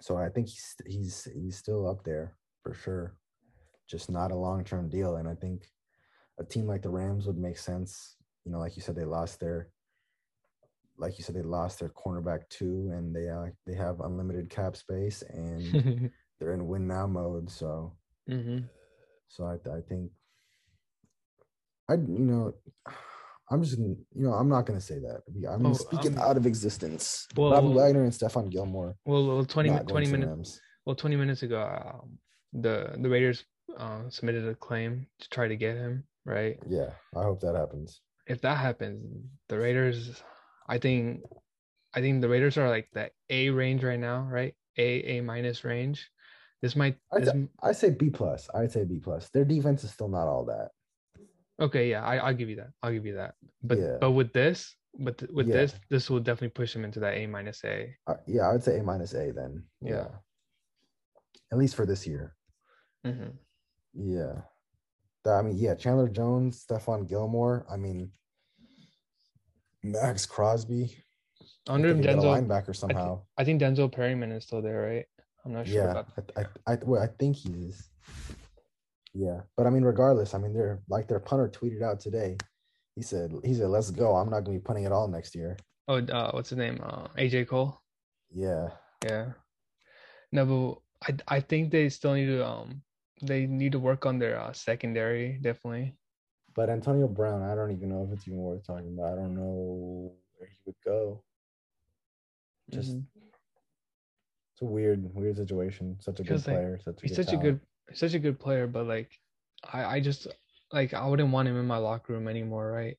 So I think he's he's he's still up there for sure. Just not a long-term deal. And I think a team like the Rams would make sense. You know, like you said, they lost their like you said, they lost their cornerback too, and they uh, they have unlimited cap space and they're in win now mode. So hmm so I I think I you know I'm just you know I'm not gonna say that. I'm Oh, speaking um, out of existence. well- Bobby Wagner and Stephon Gilmore. Well, well, 20, 20 going to the minutes. Well, 20 minutes ago, um, the the Raiders uh, submitted a claim to try to get him, right? Yeah, I hope that happens. If that happens, the Raiders, I think, I think the Raiders are like the A range right now, right? A A minus range. This might. I'd, This, say- I'd say B plus. I'd say B plus. Their defense is still not all that. Okay, yeah, I, I'll give you that. I'll give you that. But Yeah. but with this, but th- with Yeah. this, this will definitely push him into that A minus A. Uh, yeah, I would say A minus A then. Yeah. Yeah. At least for this year. hmm Yeah. That- I mean, yeah, Chandler Jones, Stephon Gilmore. I mean, Maxx Crosby. Under If they get Denzel, linebacker somehow. I think Denzel Perryman is still there, right? I'm not sure yeah, about. I, I, I, well, I think he is. Yeah, but I mean, regardless, I mean, they're like their punter tweeted out today. He said, "He said, let's go. I'm not gonna be punting at all next year." Oh, uh, what's his name? Uh, AJ Cole. Yeah, Yeah. No, but I I think they still need to um they need to work on their uh, secondary definitely. but Antonio Brown, I don't even know if it's even worth talking about. I don't know where he would go. Just Mhm. it's a weird, weird situation. Such a good Because, like, player, such a He's such a good such a good player, but like I, I just like I wouldn't want him in my locker room anymore, right?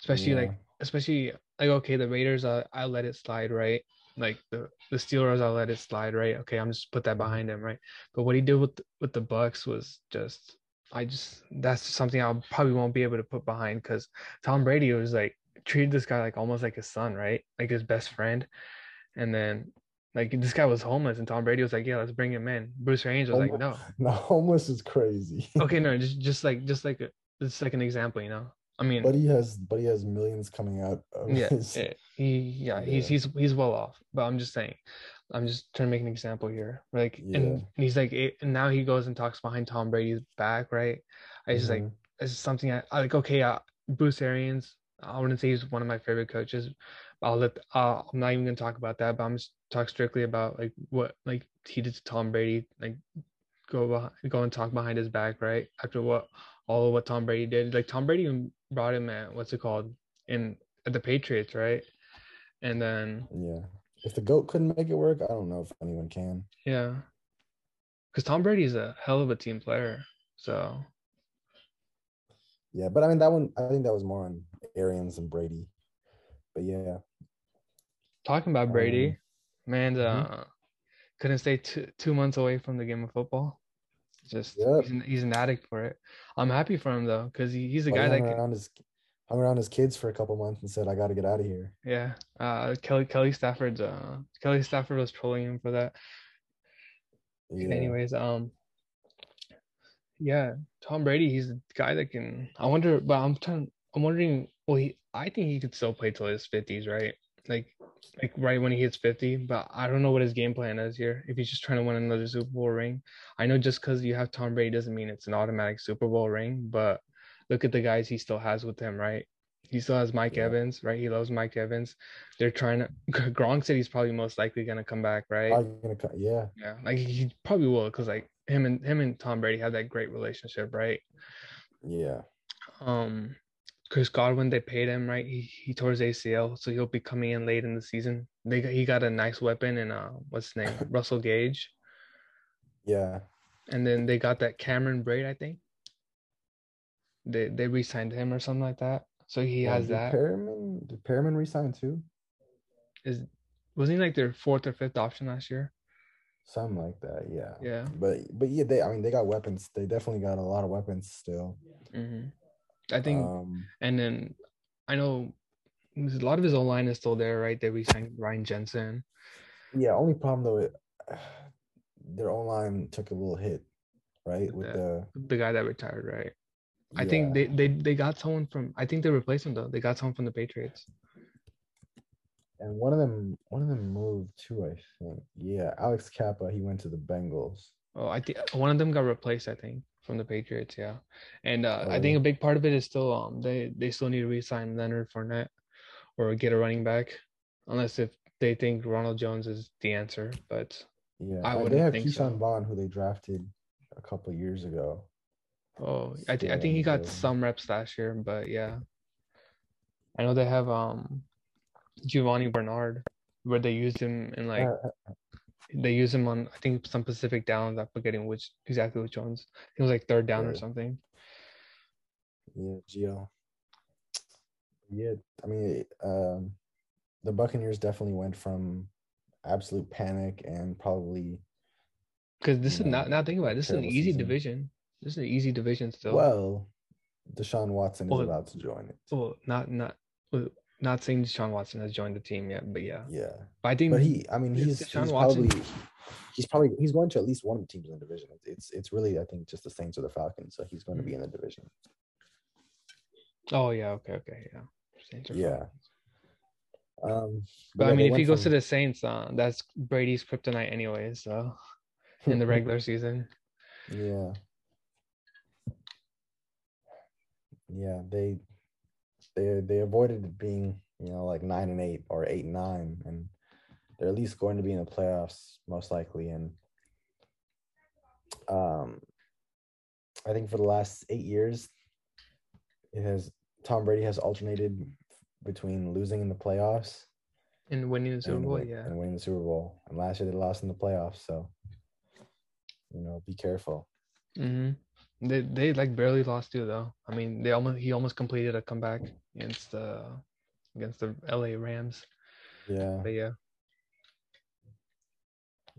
Especially like especially like okay, the Raiders I I let it slide, right? Like the the Steelers I let it slide, right? Okay, I'm just put that behind him, right? But what he did with with the Bucs was just I just that's something I probably won't be able to put behind because Tom Brady was like treated this guy like almost like his son, right? Like his best friend. And then like this guy was homeless and Tom Brady was like, Yeah, let's bring him in. Bruce Arians was like, No. No, homeless is crazy. Okay, no, just just like just like a, just like an example, you know. I mean, but he has, but he has millions coming out. Of yeah, his, he yeah, he's Yeah. he's he's well off. But I'm just saying, I'm just trying to make an example here. Like, Yeah. and he's like, and now he goes and talks behind Tom Brady's back, right? I just like Mhm. it's something I, I like. Okay, uh, Bruce Arians. I wouldn't say he's one of my favorite coaches. I'll let. Uh, I'm not even gonna talk about that. But I'm just talk strictly about like what like he did to Tom Brady. Like go behind, go and talk behind his back, right? After what all of what Tom Brady did. Like Tom Brady brought him at what's it called in at the Patriots, right? And then yeah. If the goat couldn't make it work, I don't know if anyone can. yeah, because Tom Brady is a hell of a team player. So Yeah, but I mean that one. I think that was more on Arians and Brady. But yeah, talking about Brady, Um, man, mhm. uh, couldn't stay two two months away from the game of football. Just Yep. he's, an, he's an addict for it. I'm happy for him though, because he, he's a guy that hung can, around his hung around his kids for a couple months and said, "I got to get out of here." yeah. Uh, Kelly Kelly Stafford's uh Kelly Stafford was trolling him for that. Yeah. Anyways, um, yeah, Tom Brady, he's a guy that can. I wonder, but I'm trying. I'm wondering. Well, he, I think he could still play till his fifties, right? Like, like right when he hits fifty. But I don't know what his game plan is here. If he's just trying to win another Super Bowl ring, I know just because you have Tom Brady doesn't mean it's an automatic Super Bowl ring. But look at the guys he still has with him, right? He still has Mike Yeah. Evans, right? He loves Mike Evans. They're trying to. Gronk said he's probably most likely gonna come back, right? Probably gonna co- yeah. Yeah, like he probably will because like him and him and Tom Brady have that great relationship, right? Yeah. Um, Chris Godwin, they paid him right. He he tore his ACL, so he'll be coming in late in the season. They he got a nice weapon and uh, what's his name, Russell Gage, Yeah. and then they got that Cameron Brate, I think. They they re-signed him or something like that, so he Yeah, has did that. Perriman, did Perriman resign too? Is wasn't he like their fourth or fifth option last year? Something like that. Yeah. Yeah. But but yeah, they I mean they got weapons. They definitely got a lot of weapons still. hmm I think Um, And then I know a lot of his own line is still there, right? They re-signed Ryan Jensen. yeah. Only problem though, it, their own line took a little hit, right? With Yeah. the the guy that retired, right? I think they, they they got someone from I think they replaced him though. They got someone from the Patriots. and one of them one of them moved too. I think yeah. Alex Cappa he went to the Bengals. Oh, I think one of them got replaced, I think, from the Patriots, yeah. And uh, I Oh. think a big part of it is still um they they still need to re-sign Leonard Fournette or get a running back, unless if they think Ronald Jones is the answer. But Yeah, I uh, wouldn't they have think Keyshawn so. Vaughn who they drafted a couple years ago. oh, I think I think he got some reps last year, but yeah. I know they have um Giovani Bernard, where they used him in like Uh, they use him on I think some specific downs. I'm forgetting which exactly which ones. It was like third down or something. Yeah, Gio. Yeah, I mean, um, the Buccaneers definitely went from absolute panic and probably Because this is No, not now think about it. This is an easy season. division. This is an easy division still. well, Deshaun Watson is about to join it. well, not not well, not saying Deshaun Watson has joined the team yet, but yeah. Yeah, But I think but he, I mean, he's, he's probably he's probably he's going to at least one of the teams in the division. It's it's, really I think just the Saints or the Falcons, so he's going to be in the division. oh yeah, okay, okay, yeah. Saints are Yeah. Falcons. Um, But yeah, I mean, if he goes to the Saints, uh, that's Brady's kryptonite anyway. So in the regular season, Yeah. Yeah, they they they avoided being, you know, like nine and eight or eight and nine, and they're at least going to be in the playoffs most likely. And um I think for the last eight years, it has Tom Brady has alternated between losing in the playoffs and winning the Super and, Bowl, win- yeah. and winning the Super Bowl. And last year they lost in the playoffs, so you know, be careful. hmm They they like barely lost too though. I mean, they almost he almost completed a comeback against the against the LA Rams. Yeah, But yeah,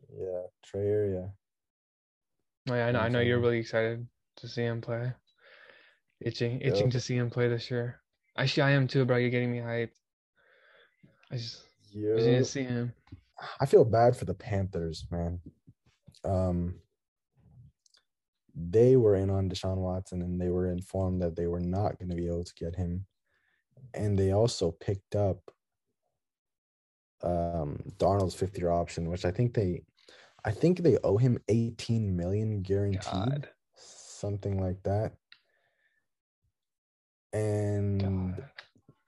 yeah. Trey Area. Oh, yeah, I know. I know you're really excited to see him play. Itching, itching Yep. to see him play this year. Actually, I am too, bro. You're getting me hyped. I just, I just need to see him. I feel bad for the Panthers, man. Um, they were in on Deshaun Watson and they were informed that they were not going to be able to get him. And they also picked up um Darnold's 50 year option, which I think they I think they owe him 18 million guaranteed, God, something like that. And God.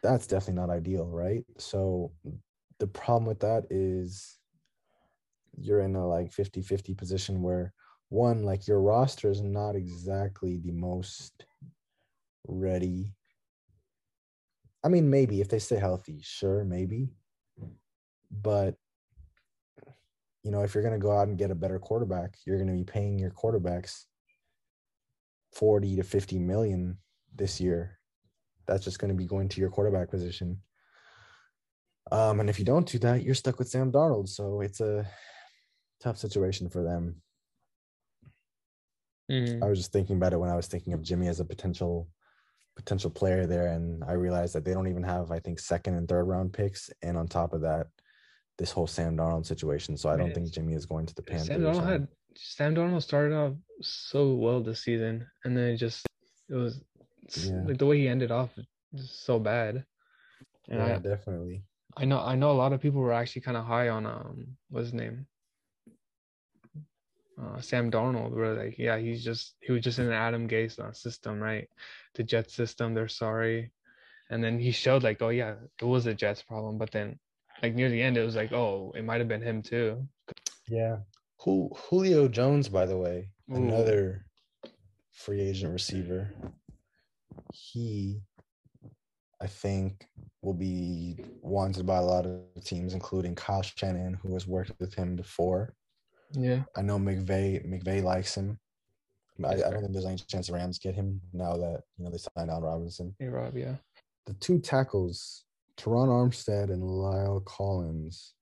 that's definitely not ideal, right? So the problem with that is you're in a like 50-50 position where one, like your roster is not exactly the most ready. I mean, maybe if they stay healthy, sure, maybe. But you know, if you're gonna go out and get a better quarterback, you're gonna be paying your quarterbacks 40 to 50 million this year. That's just going to be going to your quarterback position. Um, and if you don't do that, you're stuck with Sam Darnold. So it's a tough situation for them. Mhm. I was just thinking about it when I was thinking of Jimmy as a potential potential player there, and I realized that they don't even have, I think, second and third round picks, and on top of that, this whole Sam Darnold situation. So I don't Man, think Jimmy is going to the Panthers. Sam Darnold had Sam Darnold started off so well this season, and then it just it was Yeah. like the way he ended off so bad. And yeah, I, definitely. I know I know a lot of people were actually kind of high on um what's his name uh, Sam Darnold were like yeah he's just he was just in an Adam Gase uh, system right the Jets system they're sorry and then he showed like oh yeah it was a Jets problem but then like near the end it was like oh it might have been him too Yeah. Jul- Julio Jones, by the way, Ooh. another free agent receiver. He, I think, will be wanted by a lot of teams, including Kyle Shanahan, who has worked with him before. Yeah I know McVay. McVay likes him. I, I don't think there's any chance the Rams get him now that you know they signed Allen Robinson. hey Rob yeah The two tackles, Terron Armstead and La'el Collins.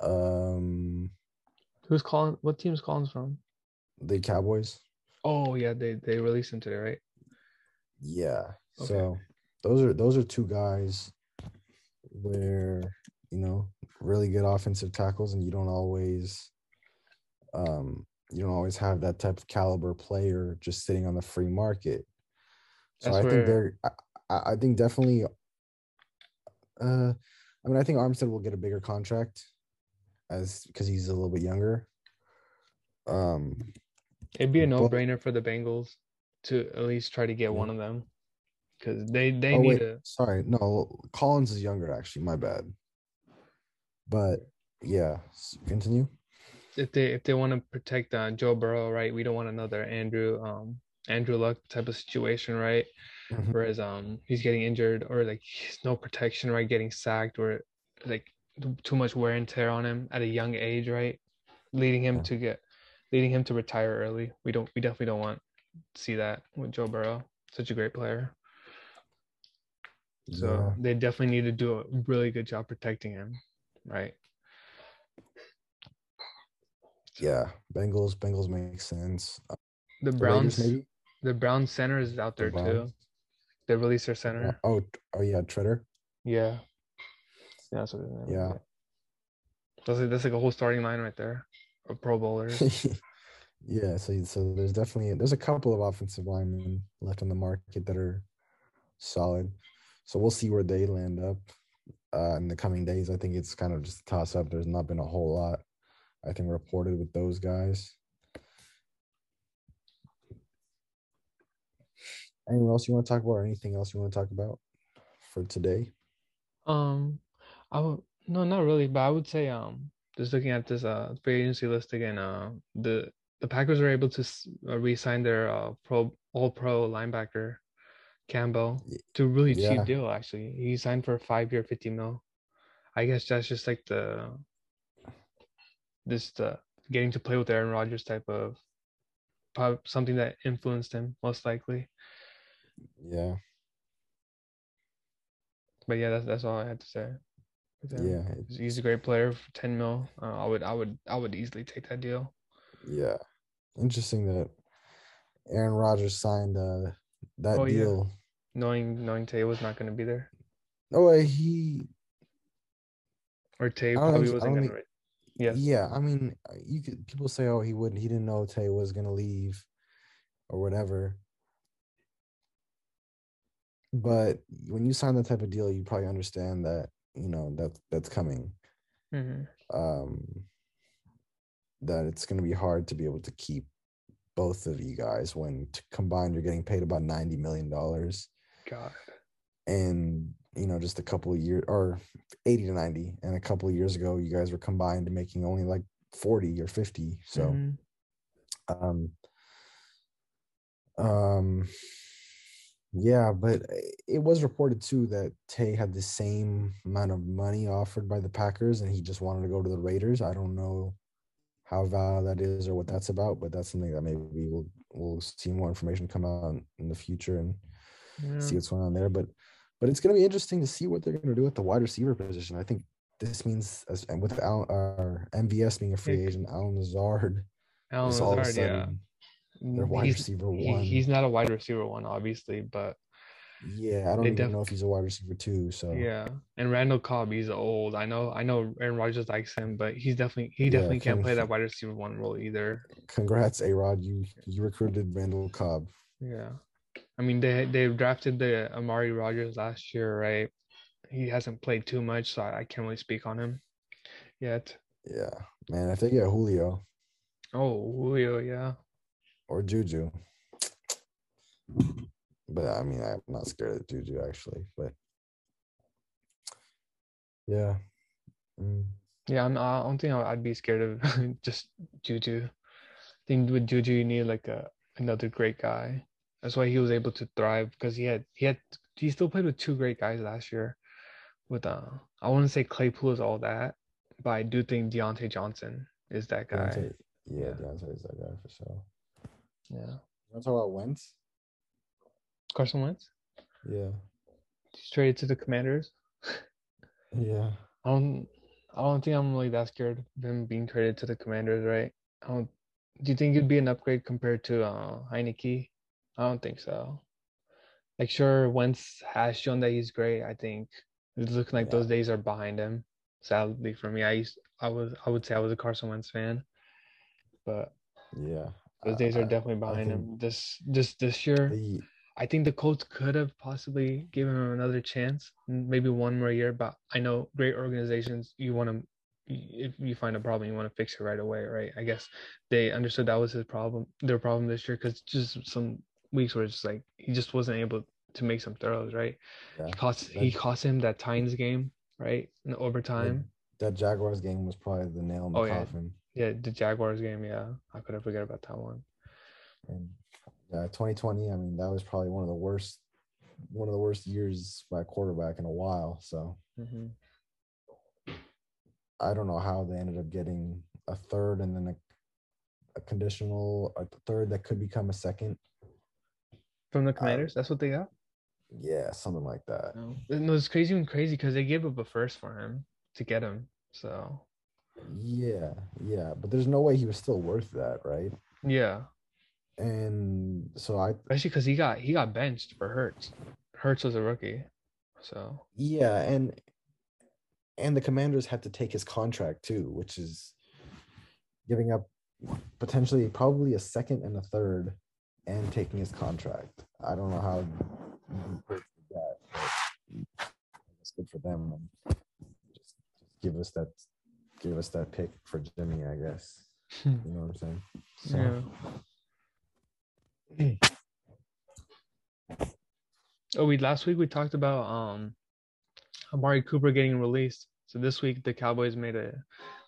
Um, who's calling what team's Collins from the Cowboys. oh yeah they they released him today right Yeah. Okay. So those are those are two guys where you know really good offensive tackles, and you don't always um you don't always have that type of caliber player just sitting on the free market. So That's I think they're I, I think definitely uh I mean I think Armstead will get a bigger contract as because he's a little bit younger. Um It'd be a no-brainer for the Bengals to at least try to get Yeah. one of them because they they oh need wait, to. sorry, no, Collins is younger actually, my bad. But yeah, continue. If they if they want to protect uh, Joe Burrow, right? We don't want another Andrew um Andrew Luck type of situation, right? Mhm. Whereas um he's getting injured or like he's no protection, right? Getting sacked or like too much wear and tear on him at a young age, right? Leading him to get leading him to retire early. We don't we definitely don't want to see that with Joe Burrow, such a great player. So Yeah. they definitely need to do a really good job protecting him, right? Yeah, Bengals. Bengals make sense. Uh, The the Browns, Raiders, the Browns center is out The there too. Browns. They released their center. Oh, t- oh yeah, Tretter. Yeah, yeah, that's what his Yeah. That's like, that's like a whole starting line right there of Pro Bowlers. yeah. So so there's definitely there's a couple of offensive linemen left on the market that are solid. So we'll see where they land up uh, in the coming days. I think it's kind of just a toss up. There's not been a whole lot, I think, reported with those guys. Anyone else you want to talk about? Or anything else you want to talk about for today? um, I would no, not really, but I would say um, just looking at this uh free agency list again, uh, the the Packers were able to uh, re-sign their uh pro all pro linebacker Campbell to a really yeah. cheap deal. Actually, he signed for a five-year, fifty mil. I guess that's just like the this the getting to play with Aaron Rodgers type of something that influenced him most likely. Yeah, But yeah, that's that's all I had to say. yeah, He's- a great player for 10 mil. Uh, I would I would I would easily take that deal. yeah. Interesting that Aaron Rodgers signed uh, that Oh, yeah. deal. Knowing knowing Tay was not going to be there, No way. He or Tay probably wasn't going to. Yes. Yeah, I mean, uh, you could people say, "Oh, he wouldn't. He didn't know Tay was gonna leave, or whatever." But when you sign that type of deal, you probably understand that you know that that's coming. hmm Um, that it's gonna be hard to be able to keep both of you guys when combined you're getting paid about ninety million dollars, God. and you know just a couple of years or eighty to ninety, and a couple of years ago you guys were combined making only like forty or fifty. So. Mhm. um um yeah but it was reported too that tay had the same amount of money offered by the packers and he just wanted to go to the raiders i don't know how valid that is or what that's about but that's something that maybe we'll we'll see more information come out in the future and Yeah. see what's going on there but but it's going to be interesting to see what they're going to do at the wide receiver position i think this means as and with Al, uh, MVS being a free Yeah. agent, Allen Lazard, Alan is all of a Lazard, yeah. their wide He's- receiver he- one. he's not a wide receiver one, obviously, but Yeah, I don't even def- know if he's a wide receiver too. So yeah. And Randall Cobb, he's old. I know, I know. Aaron Rodgers likes him, but he's definitely he Yeah, definitely can't play that wide receiver one role either. congrats, A Rod. You you recruited Randall Cobb. Yeah. I mean, they they drafted the Amari Rodgers last year, right? He hasn't played too much, so I, I can't really speak on him yet. Yeah, man. If they get Julio Oh, Julio, yeah. or Juju, but I mean, I'm not scared of Juju actually. But yeah, Mm, Yeah, I'm, I don't think I'd be scared of just Juju. I think with Juju, you need like a another great guy. That's why he was able to thrive because he had he had he still played with two great guys last year. With uh, I wouldn't say Claypool is all that, but I do think Diontae Johnson is that guy. Diontae, yeah, Yeah. Diontae is that guy for sure. Yeah, You want to talk about Wentz? Carson Wentz. Yeah, He's traded to the Commanders. yeah. I don't I don't think I'm really that scared of him being traded to the Commanders, right? I don't. Do you think it'd be an upgrade compared to uh, Heinicke? I don't think so. Like, sure, Wentz has shown that he's great. I think it's looking like Yeah. those days are behind him. Sadly for me, I used I was I would say I was a Carson Wentz fan, but Yeah, those I- days are definitely behind him. This just this year, The, I think the Colts could have possibly given him another chance, maybe one more year. But I know great organizations, you want to, if you find a problem, you want to fix it right away, right? I guess they understood that was his problem, their problem this year, because just some weeks where it's just like he just wasn't able to make some throws, right? yeah, He cost he cost him that Titans game, right, in overtime. that Jaguars game was probably the nail in the Oh, yeah. coffin. Yeah, the Jaguars game. Yeah, I could have forget about that one. And yeah, 2020. I mean, that was probably one of the worst, one of the worst years by a quarterback in a while. So hmm I don't know how they ended up getting a third and then a, a conditional, a third that could become a second. From the Commanders, that's what they got. Yeah, something like that. No, no, it's crazy and crazy because they gave up a first for him to get him. So Yeah, yeah, but there's no way he was still worth that, right? yeah, And so I, especially because he got he got benched for Hurts. Hurts was a rookie, so yeah, and and the Commanders had to take his contract too, which is giving up potentially probably a second and a third, and taking his contract. I don't know how you that. But it's good for them. And just, just give us that, give us that pick for Jimmy, I guess. You know what I'm saying? So, yeah. Oh, we last week we talked about um Amari Cooper getting released. So this week the Cowboys made a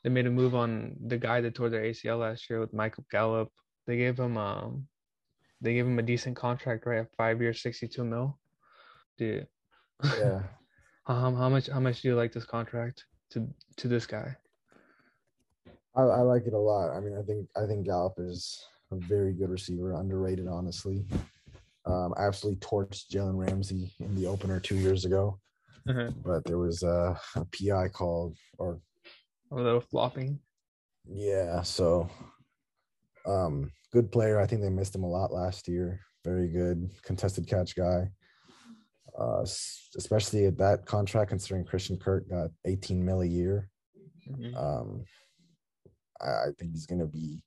they made a move on the guy that tore their ACL last year with Michael Gallup. They gave him um they gave him a decent contract, right? Five years, sixty two mil. Dude, yeah. um, how much how much do you like this contract to to this guy? I, I like it a lot. I mean, I think I think Gallup is a very good receiver, underrated, honestly. Um, absolutely torched Jalen Ramsey in the opener two years ago, Uh-huh. but there was a, a PI called, or A little flopping. yeah, so um, good player. I think they missed him a lot last year. Very good contested catch guy. Uh, especially at that contract, considering Christian Kirk got 18 mil a year. Mhm. Um, I, I think he's gonna be.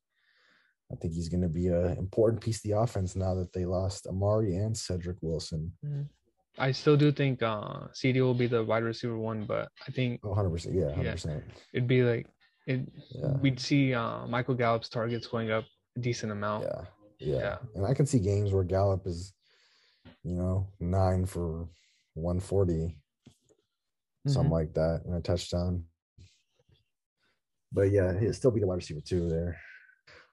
I think he's gonna be an important piece of the offense now that they lost Amari and Cedric Wilson. I still do think uh CeeDee will be the wide receiver one, but I think Oh, 100 percent. Yeah, 100 Yeah. percent. it'd be like it Yeah. we'd see uh Michael Gallup's targets going up a decent amount. Yeah, yeah, Yeah. And I can see games where Gallup is, you know, nine for 140, something Mhm. like that, and a touchdown. But yeah, he'll still be the wide receiver two there.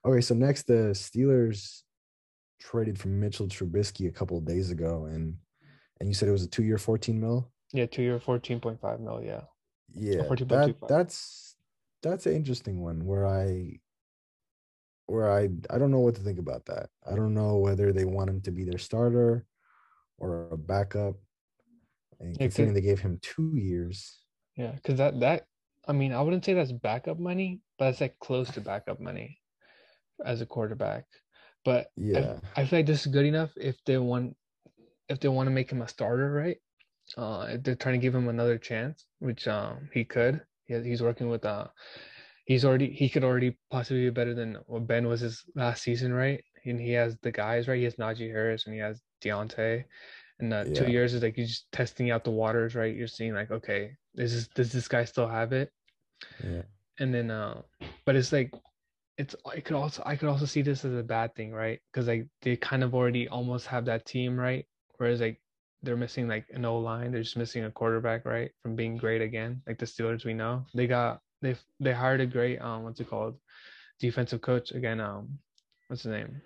Okay, so next the Steelers traded for Mitchell Trubisky a couple of days ago, and and you said it was a two year 14 mil. Yeah, two year fourteen point five mil, yeah. Yeah, that, that's that's an interesting one where I where I I don't know what to think about that. I don't know whether they want him to be their starter or a backup. And Yeah, considering they gave him two years, Yeah, because that that I mean I wouldn't say that's backup money, but it's like close to backup money as a quarterback. But I- yeah, I, feel like this is good enough if they want if they want to make him a starter, right? Uh, if they're trying to give him another chance, which um he could. He has, he's working with uh he's already he could already possibly be better than what Ben was his last season, right? And he has the guys, right? He has Najee Harris and he has Diontae. And uh, two years is like you're just testing out the waters, right? You're seeing like, okay, is this is does this guy still have it? yeah, and then uh but it's like it's i could also i could also see this as a bad thing right because like they kind of already almost have that team right whereas like they're missing like an o line they're just missing a quarterback right from being great again like the steelers we know. They got they they hired a great um what's it called defensive coach again um what's his name?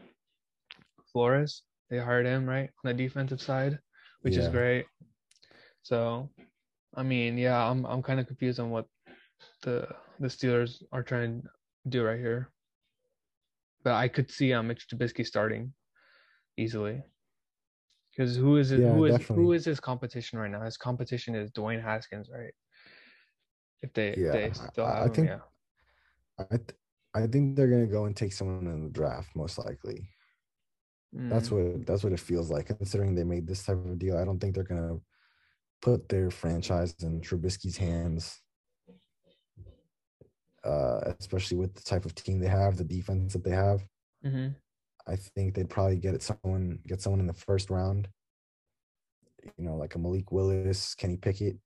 Flores? They hired him right on the defensive side which is great. So i mean yeah i'm i'm kind of confused on what the the Steelers are trying to do right here. But I could see um Mitch Trubisky starting easily. Because who is it, Yeah, who is definitely. is his competition right now? His competition is Dwayne Haskins, right? If they Yeah, if they I- still I- have I him, think- yeah. I th- I think they're gonna go and take someone in the draft, most likely. That's Mm, what that's what it feels like. Considering they made this type of deal, I don't think they're gonna put their franchise in Trubisky's hands. Uh, especially with the type of team they have, the defense that they have. mhm. I think they'd probably get it someone get someone in the first round. You know, like a Malik Willis, Kenny Pickett,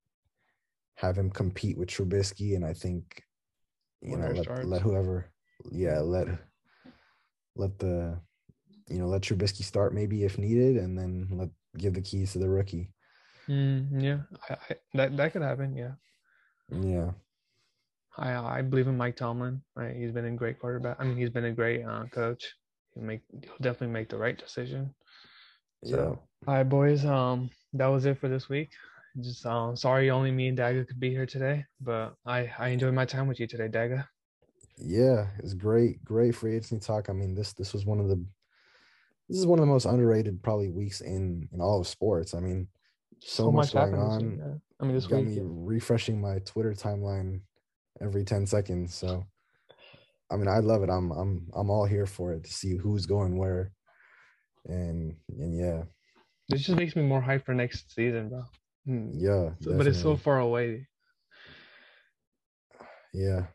have him compete with Trubisky, and I think you know let, let whoever, yeah, let let the you know let Trubisky start maybe if needed, and then let give the keys to the rookie. Mm, yeah, I, I, that that could happen. Yeah, Yeah, I I believe in Mike Tomlin. Right, he's been a great quarterback. I mean, he's been a great uh, coach. He'll make he'll definitely make the right decision. yeah. So, all right, boys. Um, that was it for this week. Just um, sorry, only me and Daga could be here today, but I I enjoyed my time with you today, Daga. Yeah, it's great, great free agency talk. I mean, this this was one of the this is one of the most underrated probably weeks in in all of sports. I mean, so, much, going on. week, yeah. I mean, this got week. me yeah. refreshing my Twitter timeline every 10 seconds. So I mean I love it. I'm I'm I'm all here for it to see who's going where. And and yeah, This just makes me more hyped for next season, bro. Hmm. yeah. So- but it's so far away. yeah.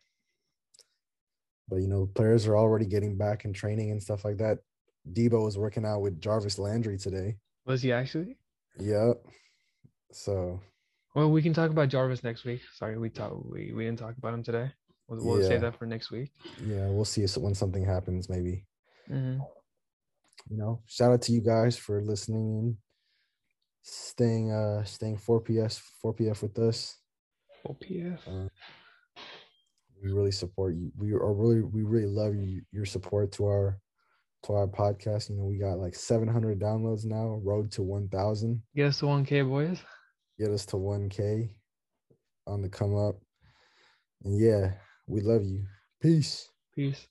But you know, players are already getting back in training and stuff like that. Debo was working out with Jarvis Landry today. Was he actually? Yep. So Well, we can talk about Jarvis next week. Sorry, we talk we, we didn't talk about him today. We'll, we'll Yeah. save that for next week. yeah, we'll see when something happens, maybe. Mhm. you know shout out to you guys for listening staying uh staying 4ps 4pf with us OPF. uh, we really support you we are really we really love you, your support to our to our podcast you know we got like 700 downloads now road to 1000 Get us to 1K, boys. get us to 1k on the come up and yeah we love you peace Peace.